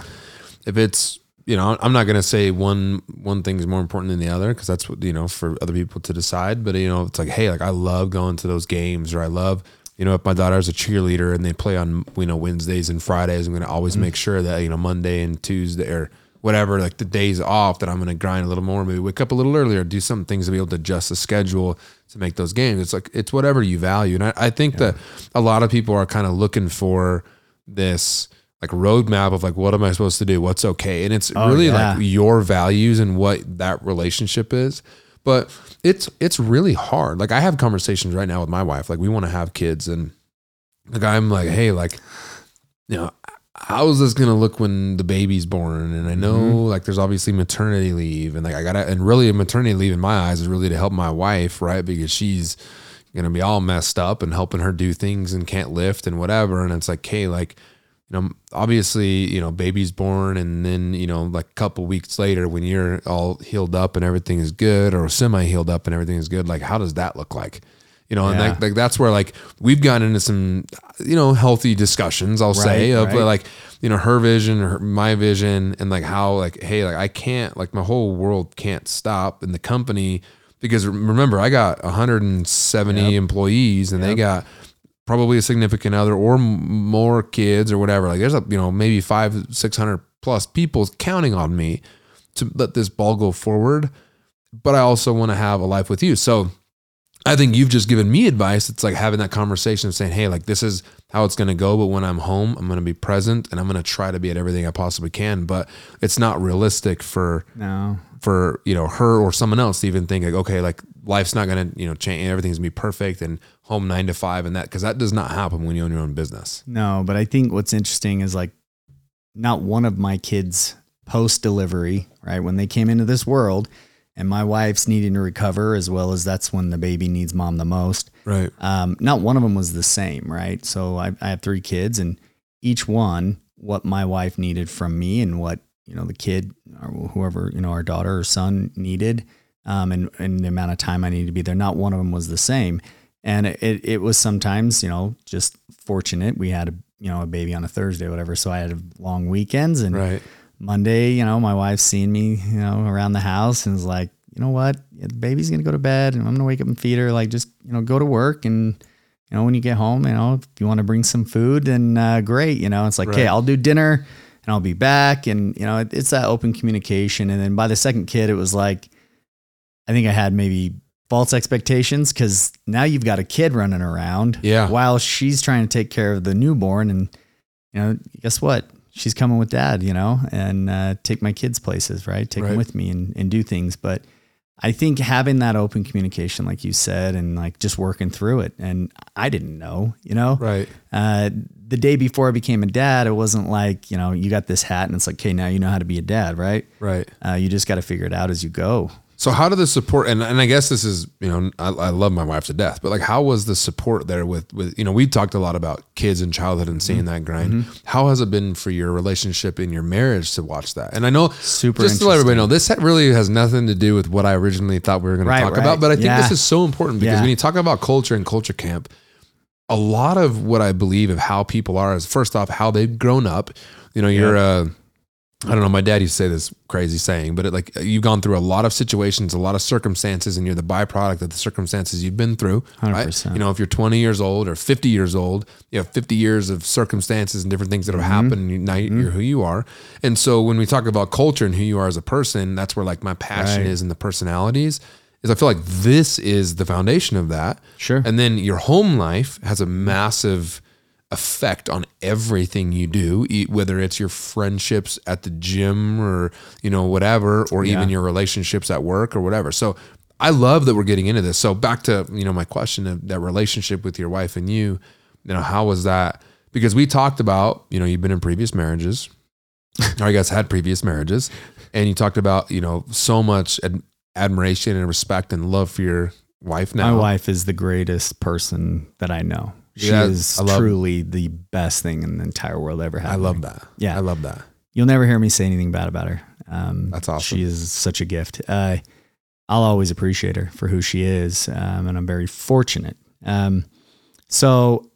if it's, you know, I'm not going to say one one thing is more important than the other because that's what you know for other people to decide. But you know, it's like, hey, like I love going to those games, or I love you know, if my daughter's a cheerleader and they play on, you know, Wednesdays and Fridays, I'm going to always mm-hmm. make sure that, you know, Monday and Tuesday or whatever, like the days off that I'm going to grind a little more, maybe wake up a little earlier, do some things to be able to adjust the schedule to make those games. It's like, it's whatever you value. And I, I think yeah. that a lot of people are kind of looking for this like roadmap of like, what am I supposed to do? What's okay. And it's oh, really yeah. like your values and what that relationship is. But it's it's really hard. Like I have conversations right now with my wife. Like we want to have kids, and like I'm like, hey, like, you know, how is this gonna look when the baby's born? And I know mm-hmm. like there's obviously maternity leave, and like I gotta, and really maternity leave in my eyes is really to help my wife, right? Because she's gonna be all messed up and helping her do things and can't lift and whatever. And it's like, hey, like you know, obviously, you know, baby's born and then, you know, like a couple weeks later when you're all healed up and everything is good or semi healed up and everything is good, like how does that look like? You know, and like, like that's where like we've gotten into some, you know, healthy discussions, I'll right, say, of right. like, you know, her vision, her, my vision, and like how, like, hey, like I can't, like my whole world can't stop in the company because remember, I got 170 yep. employees and yep. they got probably a significant other or m- more kids or whatever. Like there's a, you know, maybe five, 600 plus people counting on me to let this ball go forward. But I also want to have a life with you. So I think you've just given me advice. It's like having that conversation of saying, Hey, like this is how it's going to go. But when I'm home, I'm going to be present and I'm going to try to be at everything I possibly can. But it's not realistic for, no, for, you know, her or someone else to even think like, okay, like life's not going to, you know, change. Everything's gonna be perfect and home nine to five and that, cause that does not happen when you own your own business. No, but I think what's interesting is like not one of my kids post delivery, right? When they came into this world, and my wife's needing to recover as well as that's when the baby needs mom the most. Right. Um, not one of them was the same, right? So I, I have three kids, and each one what my wife needed from me and what you know the kid or whoever you know our daughter or son needed, um, and and the amount of time I needed to be there. Not one of them was the same, and it it was sometimes you know just fortunate we had a you know a baby on a Thursday or whatever, so I had long weekends and right Monday, you know, my wife's seen me, you know, around the house and is like, you know what, the baby's gonna go to bed, and I'm gonna wake up and feed her. Like, just you know, go to work, and you know, when you get home, you know, if you want to bring some food, then uh, great. You know, it's like, right. okay, I'll do dinner, and I'll be back, and you know, it, it's that open communication. And then by the second kid, it was like, I think I had maybe false expectations because now you've got a kid running around, yeah, while she's trying to take care of the newborn, and you know, guess what? she's coming with dad, you know, and uh, take my kids places, right? Take right. them with me and, and do things. But I think having that open communication, like you said, and like just working through it. And I didn't know, you know, right. Uh, the day before I became a dad, it wasn't like, you know, you got this hat and it's like, okay, now you know how to be a dad, right? Right. Uh, you just got to figure it out as you go. So how did the support and, and I guess this is you know I, I, love my wife to death, but like how was the support there with with you know we talked a lot about kids and childhood and seeing mm-hmm. that grind. Mm-hmm. How has it been for your relationship in your marriage to watch that? And I know super just to let everybody know this really has nothing to do with what I originally thought we were going right, to talk right. about, but I think yeah. this is so important because yeah. when you talk about culture and culture camp, a lot of what I believe of how people are is first off how they've grown up. You know, you're a I don't know. My dad used to say this crazy saying, but it, like you've gone through a lot of situations, a lot of circumstances, and you're the byproduct of the circumstances you've been through. 100%. Right? You know, if you're 20 years old or 50 years old, you have 50 years of circumstances and different things that have mm-hmm. happened. And now mm-hmm. you're who you are. And so when we talk about culture and who you are as a person, that's where like my passion right. is in the personalities. Is I feel like this is the foundation of that. Sure. And then your home life has a massive effect on everything you do, whether it's your friendships at the gym or, you know, whatever, or yeah. even your relationships at work or whatever. So I love that we're getting into this. So back to, you know, my question of that relationship with your wife and you, you know, how was that? Because we talked about, you know, you've been in previous marriages, or I guess had previous marriages, and you talked about, you know, so much ad- admiration and respect and love for your wife now. My wife is the greatest person that I know. She yeah, is love, truly the best thing in the entire world ever had. I love that. Yeah. I love that. You'll never hear me say anything bad about her. Um, That's awesome. She is such a gift. Uh, I'll always appreciate her for who she is. Um, and I'm very fortunate. Um, so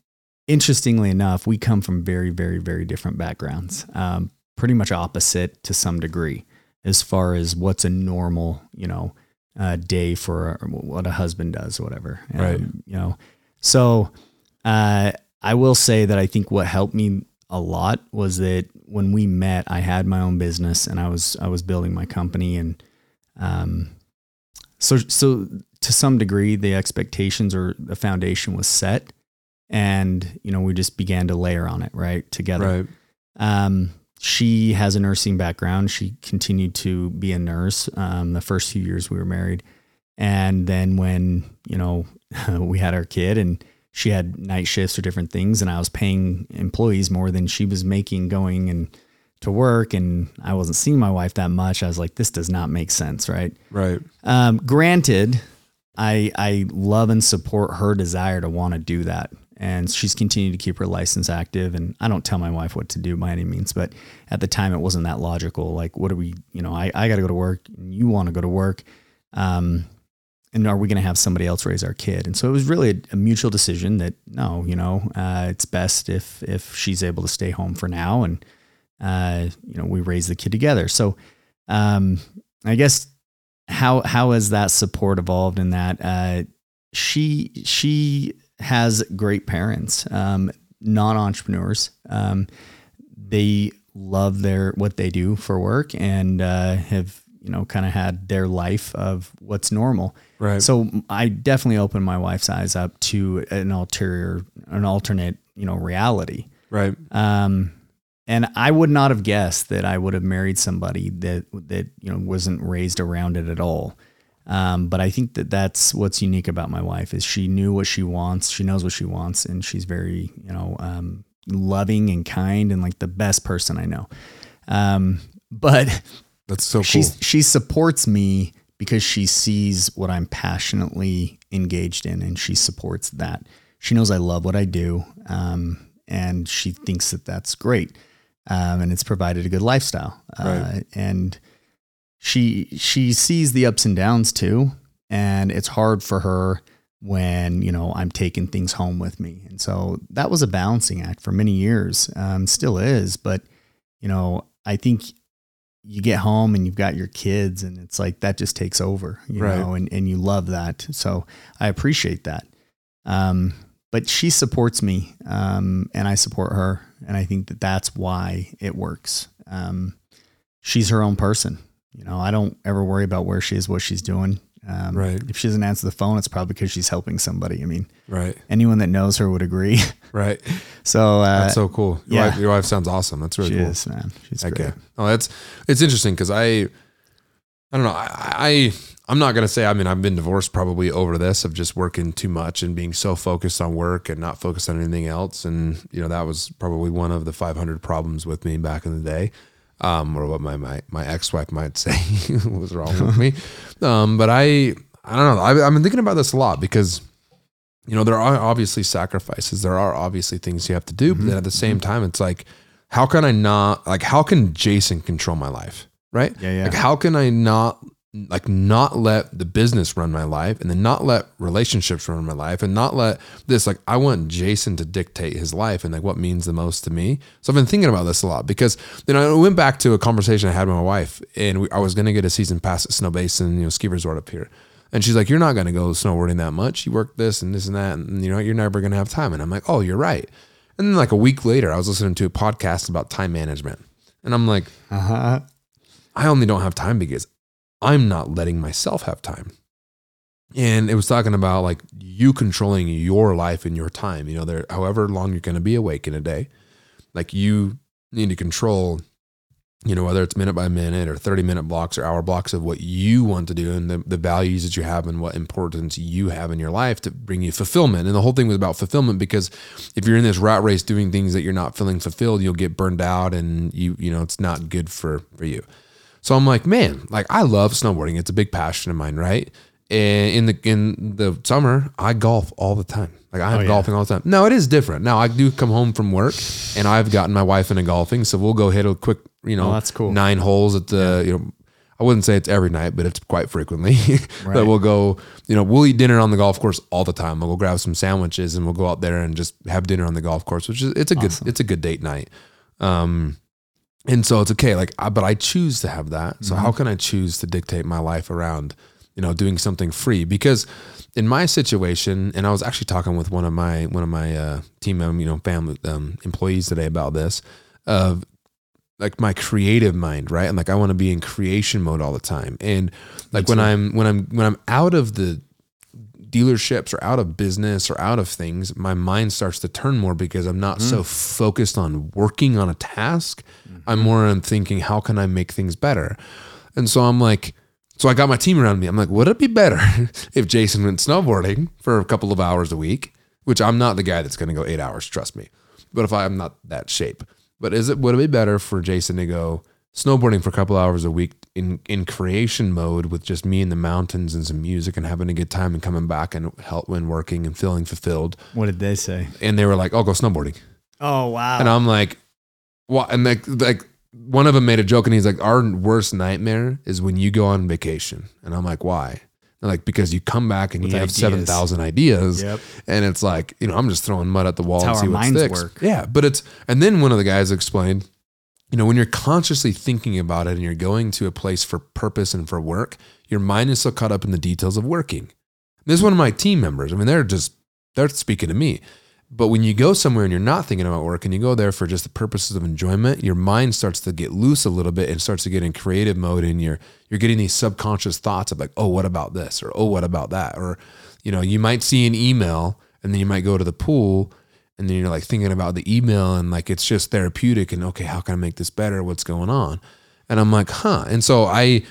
interestingly enough, we come from very, very, very different backgrounds. Um, pretty much opposite to some degree as far as what's a normal, you know, uh, day for what a husband does or whatever. right. You know, so, uh, I will say that I think what helped me a lot was that when we met, I had my own business and I was I was building my company and um, so so to some degree the expectations or the foundation was set and you know we just began to layer on it right together. Right. Um, she has a nursing background. She continued to be a nurse um, the first few years we were married, and then when you know we had our kid and she had night shifts or different things and I was paying employees more than she was making going and to work and I wasn't seeing my wife that much. I was like, this does not make sense, right? Right. Um, granted, I I love and support her desire to want to do that. And she's continued to keep her license active. And I don't tell my wife what to do by any means, but at the time it wasn't that logical. Like, what do we, you know, I, I got to go to work and you want to go to work. Um, and are we going to have somebody else raise our kid? And so it was really a, a mutual decision that no, you know, uh, it's best if if she's able to stay home for now, and uh, you know, we raise the kid together. So, um, I guess how how has that support evolved in that uh, she she has great parents, um, non entrepreneurs. Um, they love their what they do for work and uh, have you know, kind of had their life of what's normal. Right. So I definitely opened my wife's eyes up to an ulterior, an alternate, you know, reality. Right. Um, and I would not have guessed that I would have married somebody that that you know wasn't raised around it at all. Um, but I think that that's what's unique about my wife is she knew what she wants, she knows what she wants, and she's very you know um, loving and kind and like the best person I know. Um, but that's so cool. She she supports me because she sees what I'm passionately engaged in, and she supports that. She knows I love what I do, um, and she thinks that that's great, um, and it's provided a good lifestyle. Uh, right. And she she sees the ups and downs too, and it's hard for her when you know I'm taking things home with me, and so that was a balancing act for many years, um, still is. But you know, I think you get home and you've got your kids and it's like that just takes over, you right. know, and, and you love that. So I appreciate that. Um, but she supports me, um, and I support her. And I think that that's why it works. Um, she's her own person. You know, I don't ever worry about where she is, what she's doing. Um, right. If she doesn't answer the phone, it's probably because she's helping somebody. I mean, right. Anyone that knows her would agree. Right. so uh, that's so cool. Your, yeah. wife, your wife sounds awesome. That's really she cool. Is, man. She's okay. great. Oh, that's it's interesting because I, I don't know. I, I I'm not gonna say. I mean, I've been divorced probably over this of just working too much and being so focused on work and not focused on anything else. And you know, that was probably one of the 500 problems with me back in the day um, or what my my, my ex wife might say was wrong with me. Um, but I I don't know. I, I've been thinking about this a lot because you know there are obviously sacrifices. There are obviously things you have to do, mm-hmm. but then at the same time, it's like how can I not like how can Jason control my life? Right? Yeah, yeah. Like how can I not like not let the business run my life and then not let relationships run my life and not let this like I want Jason to dictate his life and like what means the most to me. So I've been thinking about this a lot because then I went back to a conversation I had with my wife and we, I was going to get a season pass at Snow Basin, you know, ski resort up here. And she's like, "You're not going to go snowboarding that much. You work this and this and that, and you know, you're never going to have time." And I'm like, "Oh, you're right." And then like a week later, I was listening to a podcast about time management, and I'm like, "Uh huh." I only don't have time because I'm not letting myself have time. And it was talking about like you controlling your life and your time. You know, there, however long you're going to be awake in a day, like you need to control, you know, whether it's minute by minute or 30 minute blocks or hour blocks of what you want to do and the, the values that you have and what importance you have in your life to bring you fulfillment. And the whole thing was about fulfillment because if you're in this rat race doing things that you're not feeling fulfilled, you'll get burned out and you, you know, it's not good for, for you. So I'm like, man, like I love snowboarding. It's a big passion of mine, right? And in the in the summer, I golf all the time. Like I'm oh, yeah. golfing all the time. Now it is different. Now I do come home from work, and I've gotten my wife into golfing, so we'll go hit a quick, you know, oh, that's cool. Nine holes at the, yeah. you know, I wouldn't say it's every night, but it's quite frequently. right. that we'll go, you know, we'll eat dinner on the golf course all the time. We'll go grab some sandwiches and we'll go out there and just have dinner on the golf course, which is it's a awesome. good it's a good date night. Um, and so it's okay like but i choose to have that. So mm-hmm. how can i choose to dictate my life around you know doing something free? Because in my situation and i was actually talking with one of my one of my uh, team you know family um, employees today about this of like my creative mind right? And like i want to be in creation mode all the time. And like when i'm when i'm when i'm out of the dealerships or out of business or out of things, my mind starts to turn more because I'm not mm. so focused on working on a task. Mm-hmm. I'm more on thinking, how can I make things better? And so I'm like, so I got my team around me. I'm like, would it be better if Jason went snowboarding for a couple of hours a week? Which I'm not the guy that's going to go eight hours, trust me. But if I'm not that shape, but is it would it be better for Jason to go snowboarding for a couple hours a week in in creation mode with just me in the mountains and some music and having a good time and coming back and help when working and feeling fulfilled. What did they say? And they were like, "I'll go snowboarding." Oh wow! And I'm like, "What?" And like like one of them made a joke and he's like, "Our worst nightmare is when you go on vacation." And I'm like, "Why?" like because you come back and With you have seven thousand ideas, yep. and it's like you know I'm just throwing mud at the wall That's and see what sticks. Work. Yeah, but it's and then one of the guys explained you know, when you're consciously thinking about it and you're going to a place for purpose and for work, your mind is so caught up in the details of working. This is one of my team members. I mean, they're just, they're speaking to me. But when you go somewhere and you're not thinking about work and you go there for just the purposes of enjoyment, your mind starts to get loose a little bit and starts to get in creative mode and you're you're getting these subconscious thoughts of like, "Oh, what about this?" or "Oh, what about that?" or you know, you might see an email and then you might go to the pool and then you're like thinking about the email and like it's just therapeutic and okay, how can I make this better? What's going on? And I'm like, "Huh." And so I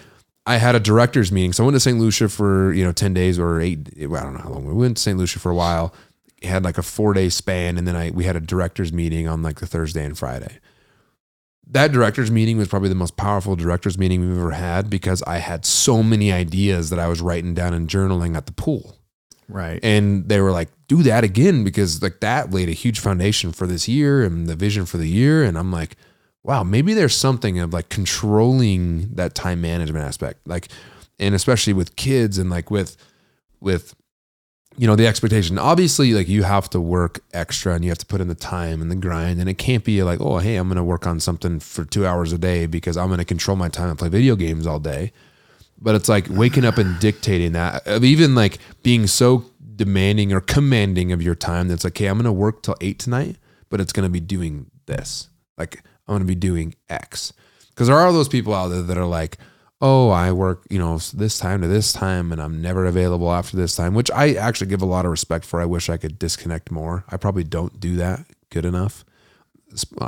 I had a directors meeting. So I went to St. Lucia for, you know, 10 days or eight, I don't know how long. We went to St. Lucia for a while had like a four day span, and then I we had a directors meeting on like the Thursday and Friday. That directors meeting was probably the most powerful directors meeting we've ever had because I had so many ideas that I was writing down and journaling at the pool. Right. And they were like, do that again because like that laid a huge foundation for this year and the vision for the year. And I'm like, wow, maybe there's something of like controlling that time management aspect. Like, and especially with kids and like with, with you know the expectation obviously like you have to work extra and you have to put in the time and the grind and it can't be like oh hey i'm going to work on something for two hours a day because i'm going to control my time and play video games all day but it's like waking up and dictating that of even like being so demanding or commanding of your time that's like hey i'm going to work till eight tonight but it's going to be doing this like i'm going to be doing x because there are those people out there that are like oh, I work, you know, this time to this time and I'm never available after this time, which I actually give a lot of respect for. I wish I could disconnect more. I probably don't do that good enough.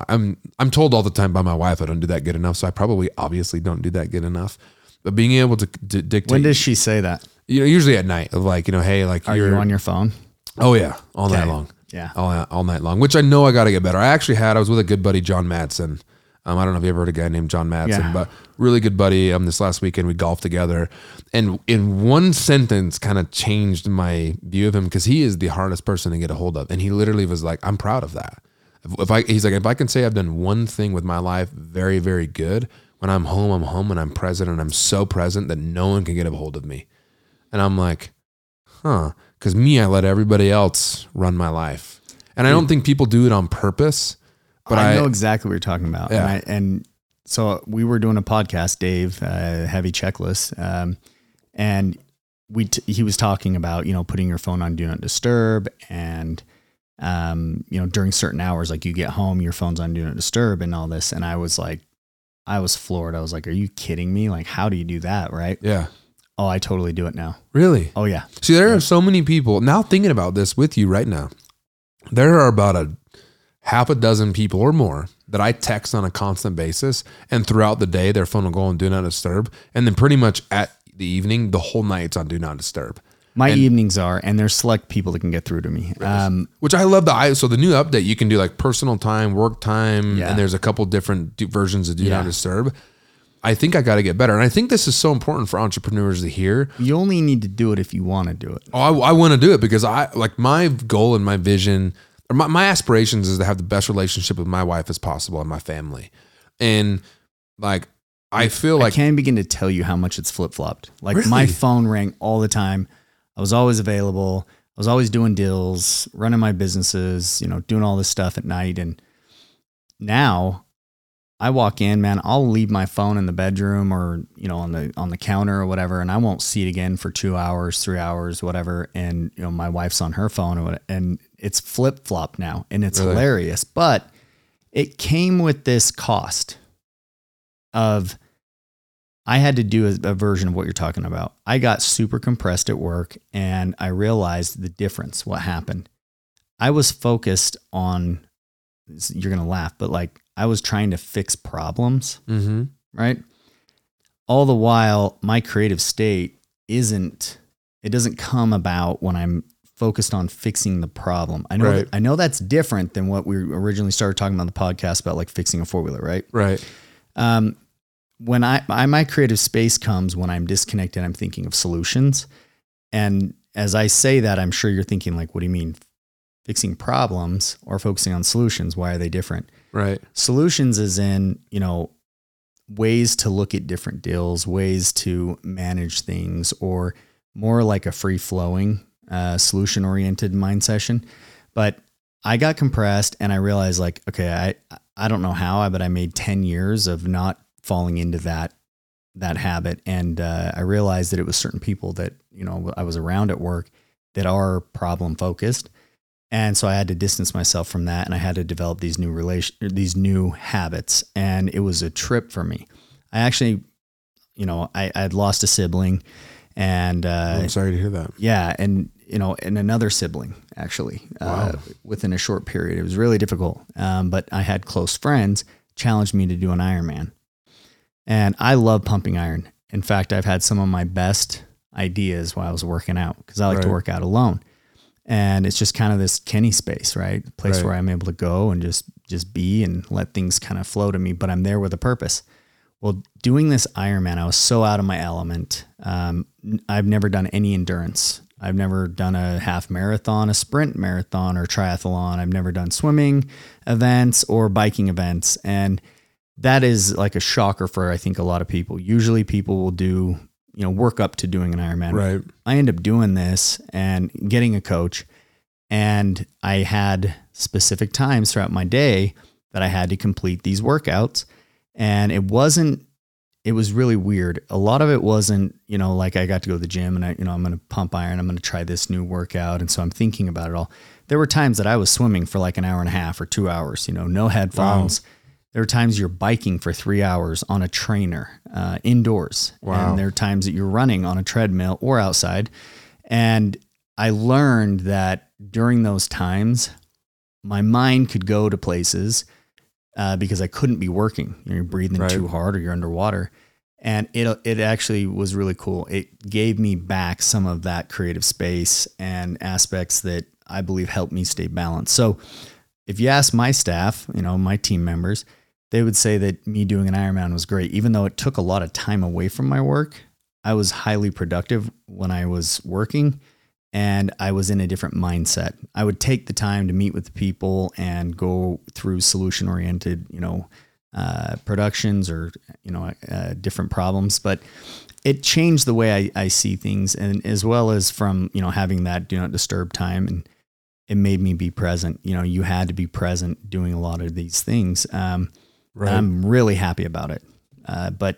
I'm I'm told all the time by my wife I don't do that good enough, so I probably obviously don't do that good enough. But being able to d- dictate. When does she say that? You know, usually at night, of like you know, hey, like are you on your phone? Oh yeah, all okay. night long. Yeah, all all night long. Which I know I got to get better. I actually had I was with a good buddy John Madsen um, I don't know if you ever heard a guy named John Madsen, yeah. but really good buddy. Um, this last weekend we golfed together, and in one sentence, kind of changed my view of him because he is the hardest person to get a hold of, and he literally was like, "I'm proud of that." If, if I, he's like, if I can say I've done one thing with my life very, very good, when I'm home, I'm home, and I'm present, and I'm so present that no one can get a hold of me, and I'm like, huh? Because me, I let everybody else run my life, and I don't think people do it on purpose but I, I know exactly what you're talking about. Yeah. And, I, and so we were doing a podcast, Dave, uh, Heavy Checklist, um, and we t- he was talking about you know putting your phone on do not disturb and um, you know during certain hours like you get home your phone's on do not disturb and all this and I was like I was floored. I was like, "Are you kidding me? Like, how do you do that?" Right? Yeah. Oh, I totally do it now. Really? Oh yeah. See, there yeah. are so many people now thinking about this with you right now. There are about a half a dozen people or more that I text on a constant basis, and throughout the day, their phone will go on Do Not Disturb, and then pretty much at the evening, the whole night's on Do Not Disturb. My and, evenings are, and there's select people that can get through to me. Um, which I love the I. So the new update, you can do like personal time, work time, yeah. and there's a couple different versions of Do yeah. Not Disturb. I think I got to get better, and I think this is so important for entrepreneurs to hear. You only need to do it if you want to do it. Oh, I, I want to do it because I like my goal and my vision my, my aspirations is to have the best relationship with my wife as possible and my family. And like, I feel like I can't begin to tell you how much it's flip flopped. Like really? my phone rang all the time. I was always available. I was always doing deals, running my businesses, you know, doing all this stuff at night. And now I walk in, man, I'll leave my phone in the bedroom or, you know, on the on the counter or whatever, and I won't see it again for two hours, three hours, whatever. And, you know, my wife's on her phone or whatever, and it's flip flop now, and it's really? hilarious. But it came with this cost of I had to do a, a, version of what you're talking about. I got super compressed at work, and I realized the difference. What happened? I was focused on. You're gonna laugh, but like I was trying to fix problems, mm-hmm. right? All the while, my creative state isn't. It doesn't come about when I'm focused on fixing the problem. I know right. that, I know that's different than what we originally started talking about on the podcast about like fixing a four wheeler, right? Right. Um, when I, I my creative space comes when I'm disconnected, I'm thinking of solutions. And as I say that, I'm sure you're thinking like, what do you mean fixing problems or focusing on solutions? Why are they different? Right. Solutions is in, you know, ways to look at different deals, ways to manage things, or more like a free flowing uh, solution oriented mind session. But I got compressed and I realized like, okay, I, I don't know how, but I made 10 years of not falling into that, that habit. And uh, I realized that it was certain people that, you know, I was around at work that are problem focused. And so I had to distance myself from that and I had to develop these new relation these new habits. And it was a trip for me. I actually, you know, I, I had lost a sibling and uh, I'm sorry to hear that. Yeah, and you know, and another sibling actually uh, wow. uh, within a short period. It was really difficult, um, but I had close friends challenged me to do an Ironman, and I love pumping iron. In fact, I've had some of my best ideas while I was working out because I like right. to work out alone, and it's just kind of this Kenny space, right? A place right. where I'm able to go and just just be and let things kind of flow to me, but I'm there with a purpose. Well, doing this Ironman, I was so out of my element. Um, I've never done any endurance. I've never done a half marathon, a sprint marathon, or triathlon. I've never done swimming events or biking events. And that is like a shocker for, I think, a lot of people. Usually people will do, you know, work up to doing an Ironman. Right. I end up doing this and getting a coach. And I had specific times throughout my day that I had to complete these workouts. And it wasn't it was really weird. A lot of it wasn't, you know, like I got to go to the gym and I, you know, I'm going to pump iron, I'm going to try this new workout. And so I'm thinking about it all. There were times that I was swimming for like an hour and a half or two hours, you know, no headphones. Wow. There are times you're biking for three hours on a trainer uh, indoors. Wow. And there are times that you're running on a treadmill or outside. And I learned that during those times, my mind could go to places uh, because I couldn't be working. You are breathing right. too hard or you're underwater. And it, it actually was really cool. It gave me back some of that creative space and aspects that I believe helped me stay balanced. So if you ask my staff, you know, my team members, they would say that me doing an Ironman was great. Even though it took a lot of time away from my work, I was highly productive when I was working and I was in a different mindset. I would take the time to meet with people and go through solution oriented, you know, uh, productions or you know uh, different problems. But it changed the way I, I see things, and as well as from you know having that do not disturb time, and it made me be present. You know, you had to be present doing a lot of these things. Um, right. I'm really happy about it. Uh, but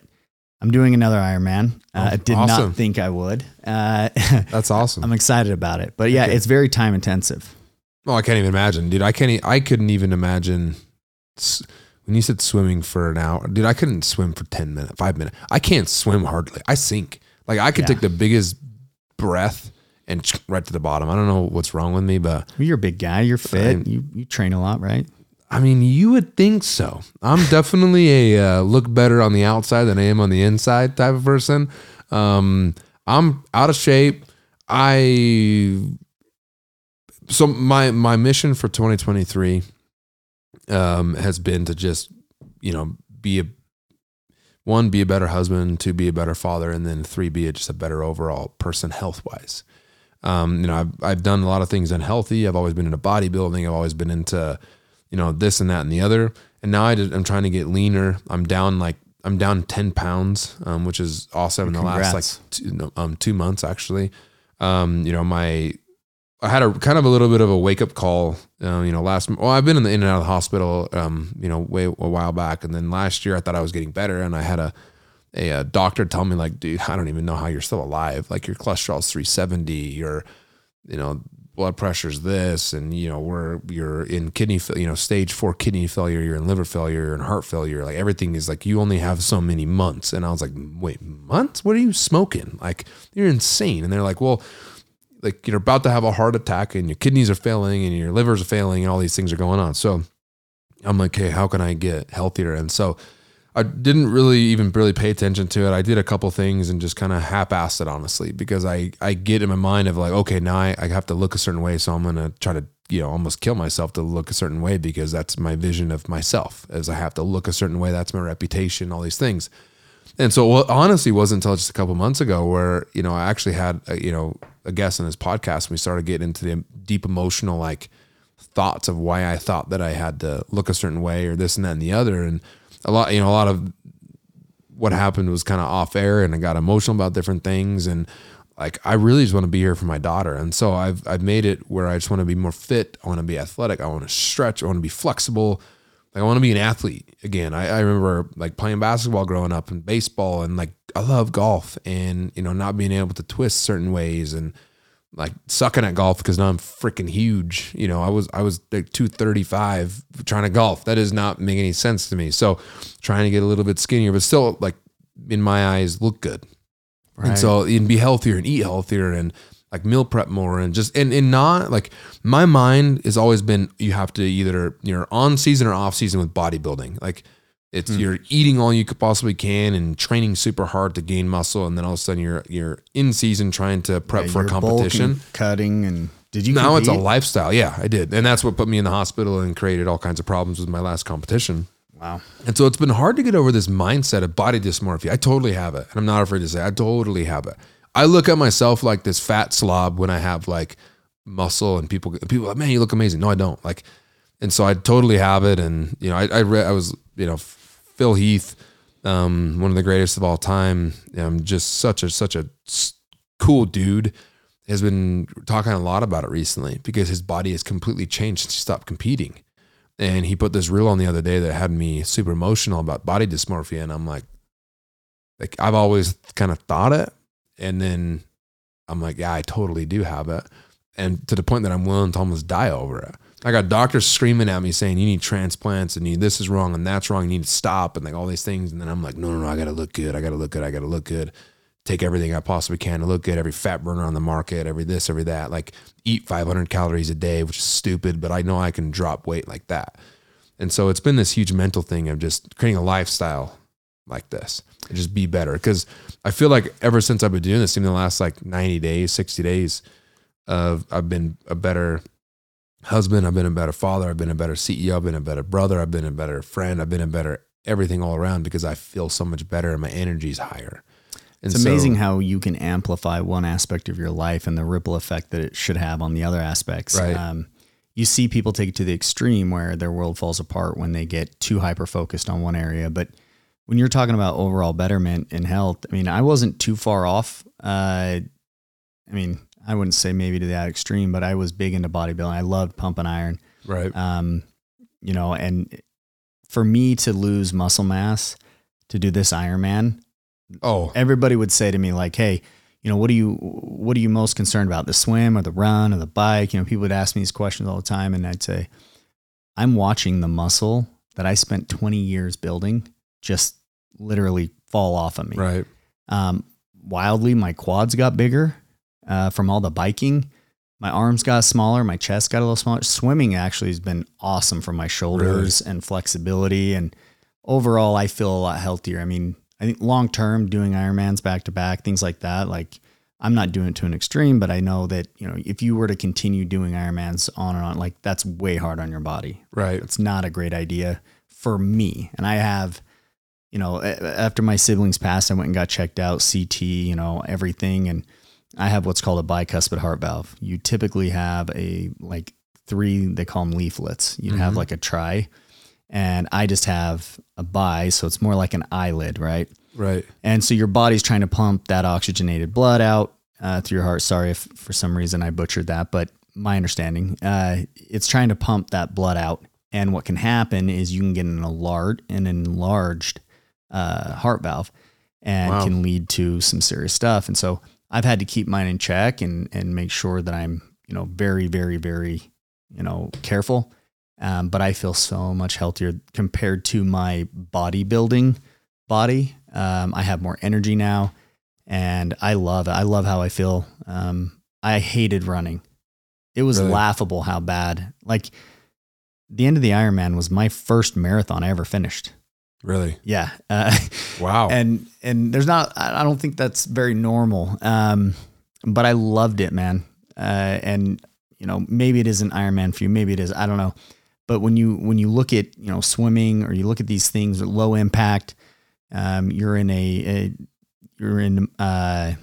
I'm doing another Ironman. Uh, I did awesome. not think I would. Uh, That's awesome. I'm excited about it, but yeah, okay. it's very time intensive. Oh, I can't even imagine, dude. I can't. I couldn't even imagine when you said swimming for an hour, dude. I couldn't swim for ten minutes, five minutes. I can't swim hardly. I sink. Like I could yeah. take the biggest breath and right to the bottom. I don't know what's wrong with me, but well, you're a big guy. You're fit. you you train a lot, right? I mean, you would think so. I'm definitely a uh, look better on the outside than I am on the inside type of person. Um, I'm out of shape. I so my my mission for 2023 um, has been to just you know be a one be a better husband, two be a better father, and then three be a, just a better overall person health wise. Um, you know, I've I've done a lot of things unhealthy. I've always been into bodybuilding. I've always been into you know, this and that and the other. And now I am trying to get leaner. I'm down like I'm down 10 pounds, um, which is awesome in the last like two, um, two months actually. Um, you know, my I had a kind of a little bit of a wake up call. Uh, you know, last well, I've been in the in and out of the hospital. Um, you know, way a while back, and then last year I thought I was getting better, and I had a a, a doctor tell me like, dude, I don't even know how you're still alive. Like your cholesterol's 370. Your, you know, blood pressure's this and you know we're you're in kidney you know stage four kidney failure you're in liver failure you're in heart failure like everything is like you only have so many months. And i was like wait months? What are you smoking? Like you're insane. And they're like well like you're about to have a heart attack and your kidneys are failing and your livers failing and all these things are going on. So i'm like hey how can i get healthier? And so I didn't really even really pay attention to it. I did a couple things and just kind of half-assed it, honestly, because I, I get in my mind of like, okay, now I, I have to look a certain way. So I'm going to try to, you know, almost kill myself to look a certain way because that's my vision of myself as I have to look a certain way. That's my reputation, all these things. And so well, honestly wasn't until just a couple months ago where, you know, I actually had, a, you know, a guest on his podcast and we started getting into the deep emotional, like thoughts of why I thought that I had to look a certain way or this and that and the other. And, a lot, you know, a lot of what happened was kind of off air and I got emotional about different things. And like, I really just want to be here for my daughter. And so I've, I've made it where I just want to be more fit. I want to be athletic. I want to stretch. I want to be flexible. Like I want to be an athlete again. I, I remember like playing basketball growing up and baseball and like I love golf and, you know, not being able to twist certain ways and, like sucking at golf because now I'm freaking huge. You know, I was I was like 235 trying to golf. That does not make any sense to me. So trying to get a little bit skinnier, but still like in my eyes look good. Right. And so and be healthier and eat healthier and like meal prep more and just and, and not like my mind has always been you have to either you're on season or off season with bodybuilding. Like it's hmm. you're eating all you could possibly can and training super hard to gain muscle, and then all of a sudden you're you're in season trying to prep yeah, for a competition, and cutting, and did you? Now compete? it's a lifestyle. Yeah, I did, and that's what put me in the hospital and created all kinds of problems with my last competition. Wow. And so it's been hard to get over this mindset of body dysmorphia. I totally have it, and I'm not afraid to say I totally have it. I look at myself like this fat slob when I have like muscle, and people people like, man, you look amazing. No, I don't. Like, and so I totally have it, and you know, I I, read, I was you know Phil Heath, um, one of the greatest of all time. Um, just such a such a cool dude. Has been talking a lot about it recently because his body has completely changed since he stopped competing. And he put this reel on the other day that had me super emotional about body dysmorphia. And I'm like, like I've always kind of thought it. And then I'm like, yeah, I totally do have it. And to the point that I'm willing to almost die over it. I got doctors screaming at me saying you need transplants and you, this is wrong and that's wrong. You need to stop and like all these things. And then I'm like, no, no, no. I got to look good. I got to look good. I got to look good. Take everything I possibly can to look good. Every fat burner on the market, every this, every that. Like eat 500 calories a day, which is stupid, but I know I can drop weight like that. And so it's been this huge mental thing of just creating a lifestyle like this and just be better. Because I feel like ever since I've been doing this, in the last like 90 days, 60 days, uh, I've been a better husband, I've been a better father, I've been a better CEO, I've been a better brother, I've been a better friend, I've been a better everything all around because I feel so much better and my energy is higher. And it's amazing so, how you can amplify one aspect of your life and the ripple effect that it should have on the other aspects. Right. Um, you see people take it to the extreme where their world falls apart when they get too hyper focused on one area. But when you're talking about overall betterment in health, I mean, I wasn't too far off. Uh, I mean, I wouldn't say maybe to that extreme, but I was big into bodybuilding. I loved pumping iron. Right. Um, you know, and for me to lose muscle mass to do this Ironman, oh, everybody would say to me like, "Hey, you know, what are you what are you most concerned about? The swim or the run or the bike?" You know, people would ask me these questions all the time, and I'd say, "I'm watching the muscle that I spent 20 years building just literally fall off of me." Right. Um, wildly, my quads got bigger uh, from all the biking. My arms got smaller, my chest got a little smaller. Swimming actually has been awesome for my shoulders really? and flexibility. And overall, I feel a lot healthier. I mean, I think long term, doing Ironmans back to back, things like that, like I'm not doing it to an extreme, but I know that, you know, if you were to continue doing Ironmans on and on, like that's way hard on your body. Right. It's not a great idea for me. And I have, you know, after my siblings passed, I went and got checked out, CT, you know, everything. And I have what's called a bicuspid heart valve. You typically have a like three, they call them leaflets. You'd mm-hmm. have like a tri, and I just have a bi, so it's more like an eyelid, right? Right. And so your body's trying to pump that oxygenated blood out uh, through your heart. Sorry if for some reason I butchered that, but my understanding, uh, it's trying to pump that blood out. And what can happen is you can get an enlarged, an enlarged uh, heart valve, and wow. can lead to some serious stuff. And so I've had to keep mine in check and and make sure that I'm you know very very very you know careful. Um, but I feel so much healthier compared to my bodybuilding body. Um, I have more energy now, and I love it. I love how I feel. Um, I hated running. It was really? laughable how bad. Like the end of the Ironman was my first marathon I ever finished. Really? Yeah. Uh, wow. And and there's not. I don't think that's very normal. Um, but I loved it, man. Uh, and you know, maybe it isn't Ironman for you. Maybe it is. I don't know. But when you when you look at you know swimming or you look at these things at low impact, um, you're in a, a you're in uh,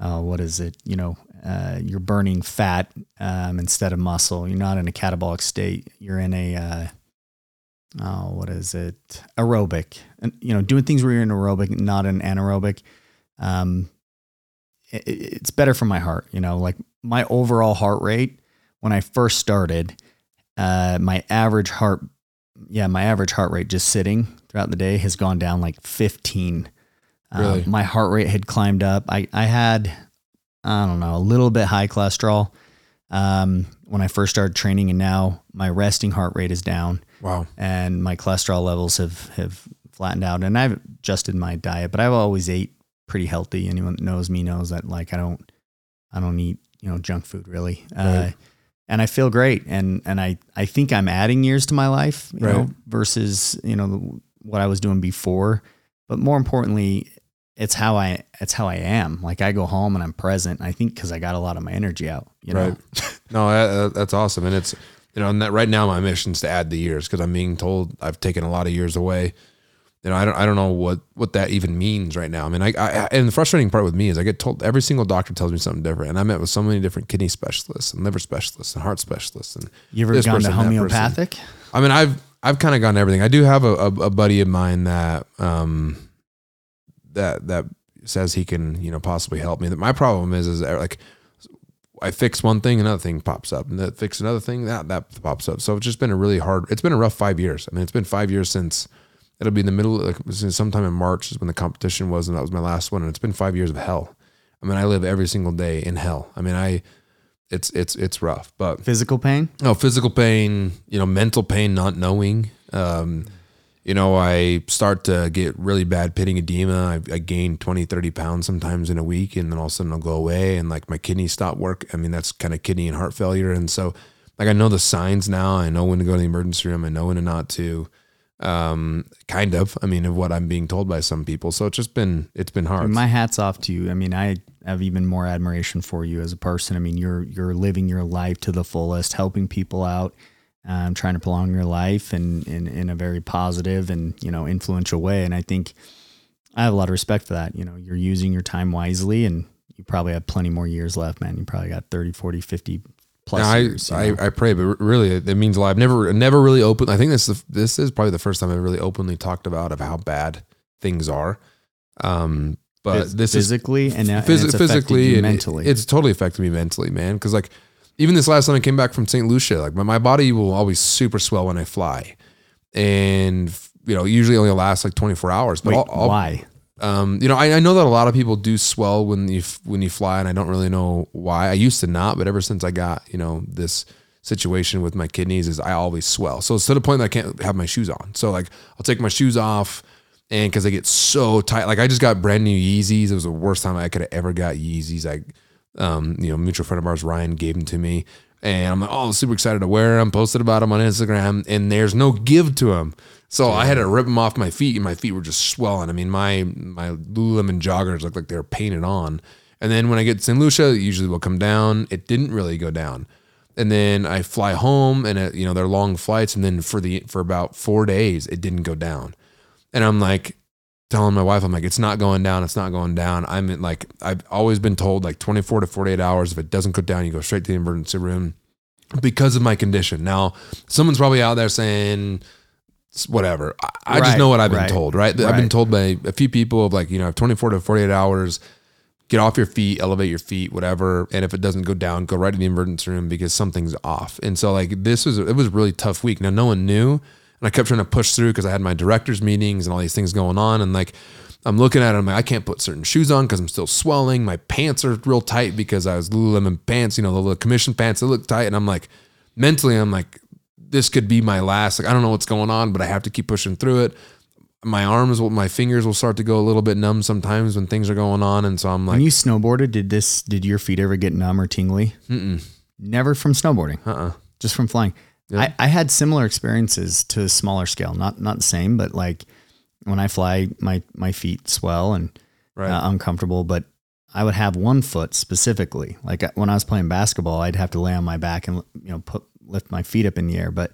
oh, what is it? You know, uh, you're burning fat um, instead of muscle. You're not in a catabolic state. You're in a uh, oh, what is it? Aerobic. And, you know, doing things where you're in aerobic, not an anaerobic. Um, it, it's better for my heart. You know, like my overall heart rate when I first started, uh, my average heart, yeah, my average heart rate just sitting throughout the day has gone down like 15. Um, really? My heart rate had climbed up. I, I had I don't know, a little bit high cholesterol um, when I first started training, and now my resting heart rate is down. Wow. And my cholesterol levels have have flattened out, and I've adjusted my diet, but I've always ate pretty healthy. Anyone that knows me knows that like I don't I don't eat you know junk food really. Uh, right. Uh, and I feel great, and and I I think I'm adding years to my life, you right. know, versus you know what I was doing before. But more importantly, it's how I it's how I am. Like I go home and I'm present. I think because I got a lot of my energy out. You know? Right. no, that, that's awesome, and it's you know, and that right now my mission is to add the years because I'm being told I've taken a lot of years away. You know, I don't I don't know what what that even means right now. I mean, I, I and the frustrating part with me is I get told every single doctor tells me something different, and I met with so many different kidney specialists and liver specialists and heart specialists and you ever gone person, to homeopathic? I mean, I've I've kind of gone everything. I do have a, a, a buddy of mine that um that that says he can you know possibly help me. That my problem is is like I fix one thing, another thing pops up, and that fix another thing, that that pops up. So it's just been a really hard. It's been a rough five years. I mean, it's been five years since it'll be in the middle. Like sometime in March is when the competition was, and that was my last one. And it's been five years of hell. I mean, I live every single day in hell. I mean, I it's it's it's rough. But physical pain? No, physical pain. You know, mental pain, not knowing. Um, you know, I start to get really bad pitting edema. I, I, gain 20, 30 pounds sometimes in a week, and then all of a sudden I'll go away and like my kidneys stop work. I mean, that's kind of kidney and heart failure. And so, like, I know the signs now. I know when to go to the emergency room. I know when to not to. Um, kind of. I mean, of what I'm being told by some people. So it's just been, it's been hard. My hat's off to you. I mean, I have even more admiration for you as a person. I mean, you're, you're living your life to the fullest, helping people out um, trying to prolong your life and in, in a very positive and you know influential way. And I think I have a lot of respect for that. You know, you're using your time wisely, and you probably have plenty more years left, man. You probably got 30, 40, 50 plus I, years. I, I, pray, but really, it means a lot. I've never, never really open. I think this is the, this is probably the first time I've really openly talked about of how bad things are. Um, but Phys- this physically is and, phys- and physically and mentally. It, it's totally affected me mentally, man. Because like even this last time I came back from St. Lucia, like my, my body will always super swell when I fly. And, you know, usually only lasts like 24 hours. But Wait, I'll, I'll, why? Um, you know, I, I, know that a lot of people do swell when you when you fly, and I don't really know why. I used to not, but ever since I got you know this situation with my kidneys, is I always swell. So it's to the point that I can't have my shoes on. So like I'll take my shoes off, and because they get so tight, like I just got brand new Yeezys. It was the worst time I could have ever got Yeezys. I um, you know, mutual friend of ours, Ryan, gave them to me. And I'm like, oh, super excited to wear them. Posted about them on Instagram, and there's no give to them. So I had to rip them off my feet, and my feet were just swelling. I mean, my my Lululemon joggers looked like they were painted on. And then when I get to St. Lucia, it usually will come down. It didn't really go down. And then I fly home, and it, you know they're long flights. And then for the for about four days, it didn't go down. And I'm like, telling my wife, I'm like, it's not going down. It's not going down. I'm in, like, I've always been told like 24 to 48 hours. If it doesn't go down, you go straight to the emergency room because of my condition. Now, someone's probably out there saying, whatever. I, I right, just know what I've been right, told, right? right? I've been told by a few people of like, you know, 24 to 48 hours, get off your feet, elevate your feet, whatever. And if it doesn't go down, go right to the emergency room because something's off. And so like this was, it was a really tough week. Now, no one knew and I kept trying to push through because I had my director's meetings and all these things going on. And like, I'm looking at it, I'm like, I can't put certain shoes on because I'm still swelling. My pants are real tight because I was Lululemon pants, you know, the little commission pants, they look tight. And I'm like, mentally, I'm like, this could be my last. Like, I don't know what's going on, but I have to keep pushing through it. My arms will, my fingers will start to go a little bit numb sometimes when things are going on. And so I'm like, when you snowboarded, did this, did your feet ever get numb or tingly? Mm-mm. Never from snowboarding. Uh-uh. Just from flying. I, I had similar experiences to a smaller scale, not not the same, but like when I fly, my my feet swell and right. uh, uncomfortable. But I would have one foot specifically. Like when I was playing basketball, I'd have to lay on my back and you know put lift my feet up in the air. But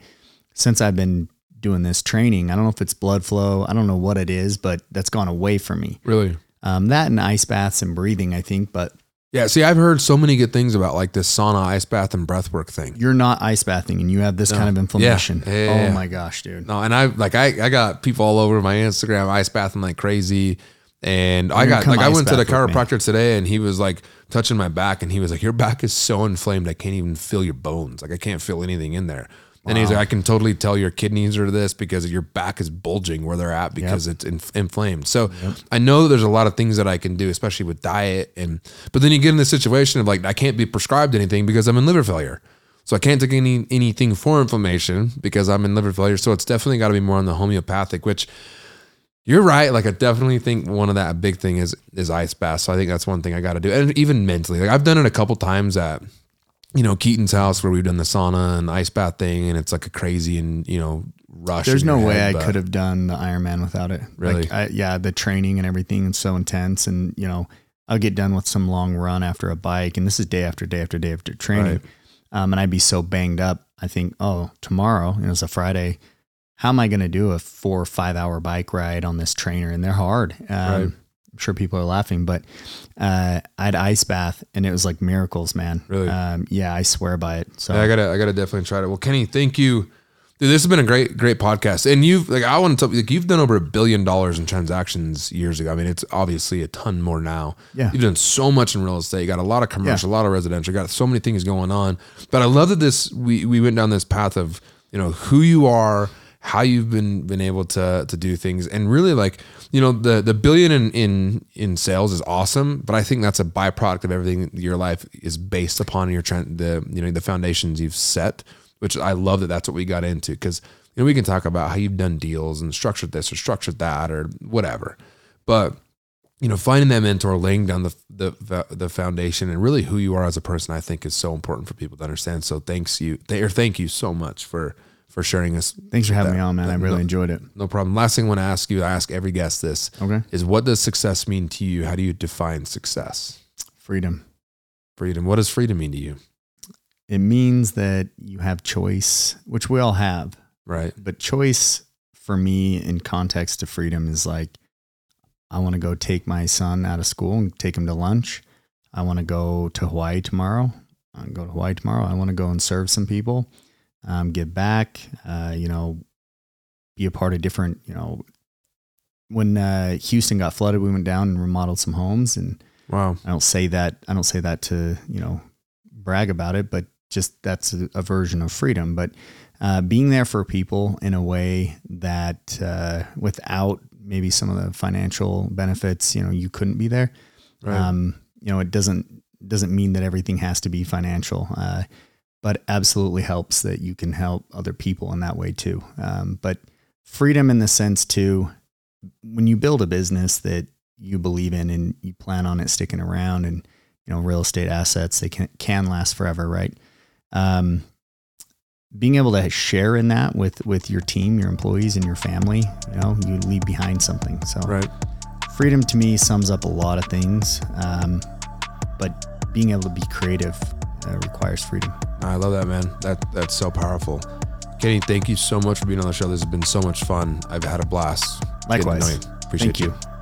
since I've been doing this training, I don't know if it's blood flow. I don't know what it is, but that's gone away from me. Really, um, that and ice baths and breathing, I think. But yeah, see, I've heard so many good things about like this sauna, ice bath, and breathwork thing. You're not ice bathing, and you have this no. kind of inflammation. Yeah. Yeah, oh yeah, oh my gosh, dude! No, and I like I, I got people all over my Instagram ice bathing like crazy, and You're I got like I went to the chiropractor today, and he was like touching my back, and he was like, "Your back is so inflamed, I can't even feel your bones. Like I can't feel anything in there." And he's like, I can totally tell your kidneys are this because your back is bulging where they're at because yep. it's inf- inflamed. So yep. I know there's a lot of things that I can do, especially with diet. And but then you get in the situation of like I can't be prescribed anything because I'm in liver failure. So I can't take any anything for inflammation because I'm in liver failure. So it's definitely got to be more on the homeopathic, which you're right. Like I definitely think one of that big thing is is ice baths. So I think that's one thing I got to do, and even mentally, like I've done it a couple times at you know Keaton's house where we've done the sauna and ice bath thing, and it's like a crazy and you know rush. There's no way head, I could have done the Ironman without it. Really? Like, I, yeah, the training and everything is so intense, and you know I'll get done with some long run after a bike, and this is day after day after day after training. Right. Um, and I'd be so banged up. I think, oh, tomorrow, you know, it's a Friday. How am I going to do a four or five hour bike ride on this trainer? And they're hard. Um, right. Sure people are laughing, but uh, I had ice bath and it was like miracles, man. Really? Um, yeah, I swear by it. So yeah, I gotta, I gotta definitely try it. Well, Kenny, thank you Dude, this has been a great, great podcast. And you've like I want to tell you, like you've done over a billion dollars in transactions years ago. I mean, it's obviously a ton more now. Yeah. You've done so much in real estate. You got a lot of commercial, yeah. a lot of residential, got so many things going on. But I love that this we we went down this path of, you know, who you are, how you've been been able to to do things. And really like you know the the billion in in in sales is awesome but i think that's a byproduct of everything your life is based upon your trend the you know the foundations you've set which I love that that's what we got into. Because you know we can talk about how you've done deals and structured this or structured that or whatever, but you know finding that mentor, laying down the the the foundation and really who you are as a person, I think is so important for people to understand. So thanks you, or thank you so much for for sharing us. Thanks for having that, me on, man. That, I really no, enjoyed it. No problem. Last thing I want to ask you, I ask every guest this. Okay. Is what does success mean to you? How do you define success? Freedom. Freedom. What does freedom mean to you? it means that you have choice, which we all have. Right. But choice for me in context to freedom is like, I want to go take my son out of school and take him to lunch. I want to go to Hawaii tomorrow. I go to Hawaii tomorrow. I want to go and serve some people, um, give back, uh, you know, be a part of different, you know, when uh, Houston got flooded, we went down and remodeled some homes. And wow, I don't say that, I don't say that to, you know, brag about it, but just that's a, a version of freedom. But uh, being there for people in a way that uh, without maybe some of the financial benefits, you know, you couldn't be there. Right. Um, you know, it doesn't doesn't mean that everything has to be financial, uh, but absolutely helps that you can help other people in that way too. Um, but freedom in the sense too, when you build a business that you believe in and you plan on it sticking around and you know real estate assets they can can last forever right um, being able to share in that with with your team, your employees, and your family, you know, you leave behind something. So, right. freedom to me sums up a lot of things, um, but being able to be creative uh, requires freedom. I love that, man. That that's so powerful. Kenny, thank you so much for being on the show. This has been so much fun. I've had a blast. Likewise. Appreciate thank you. you.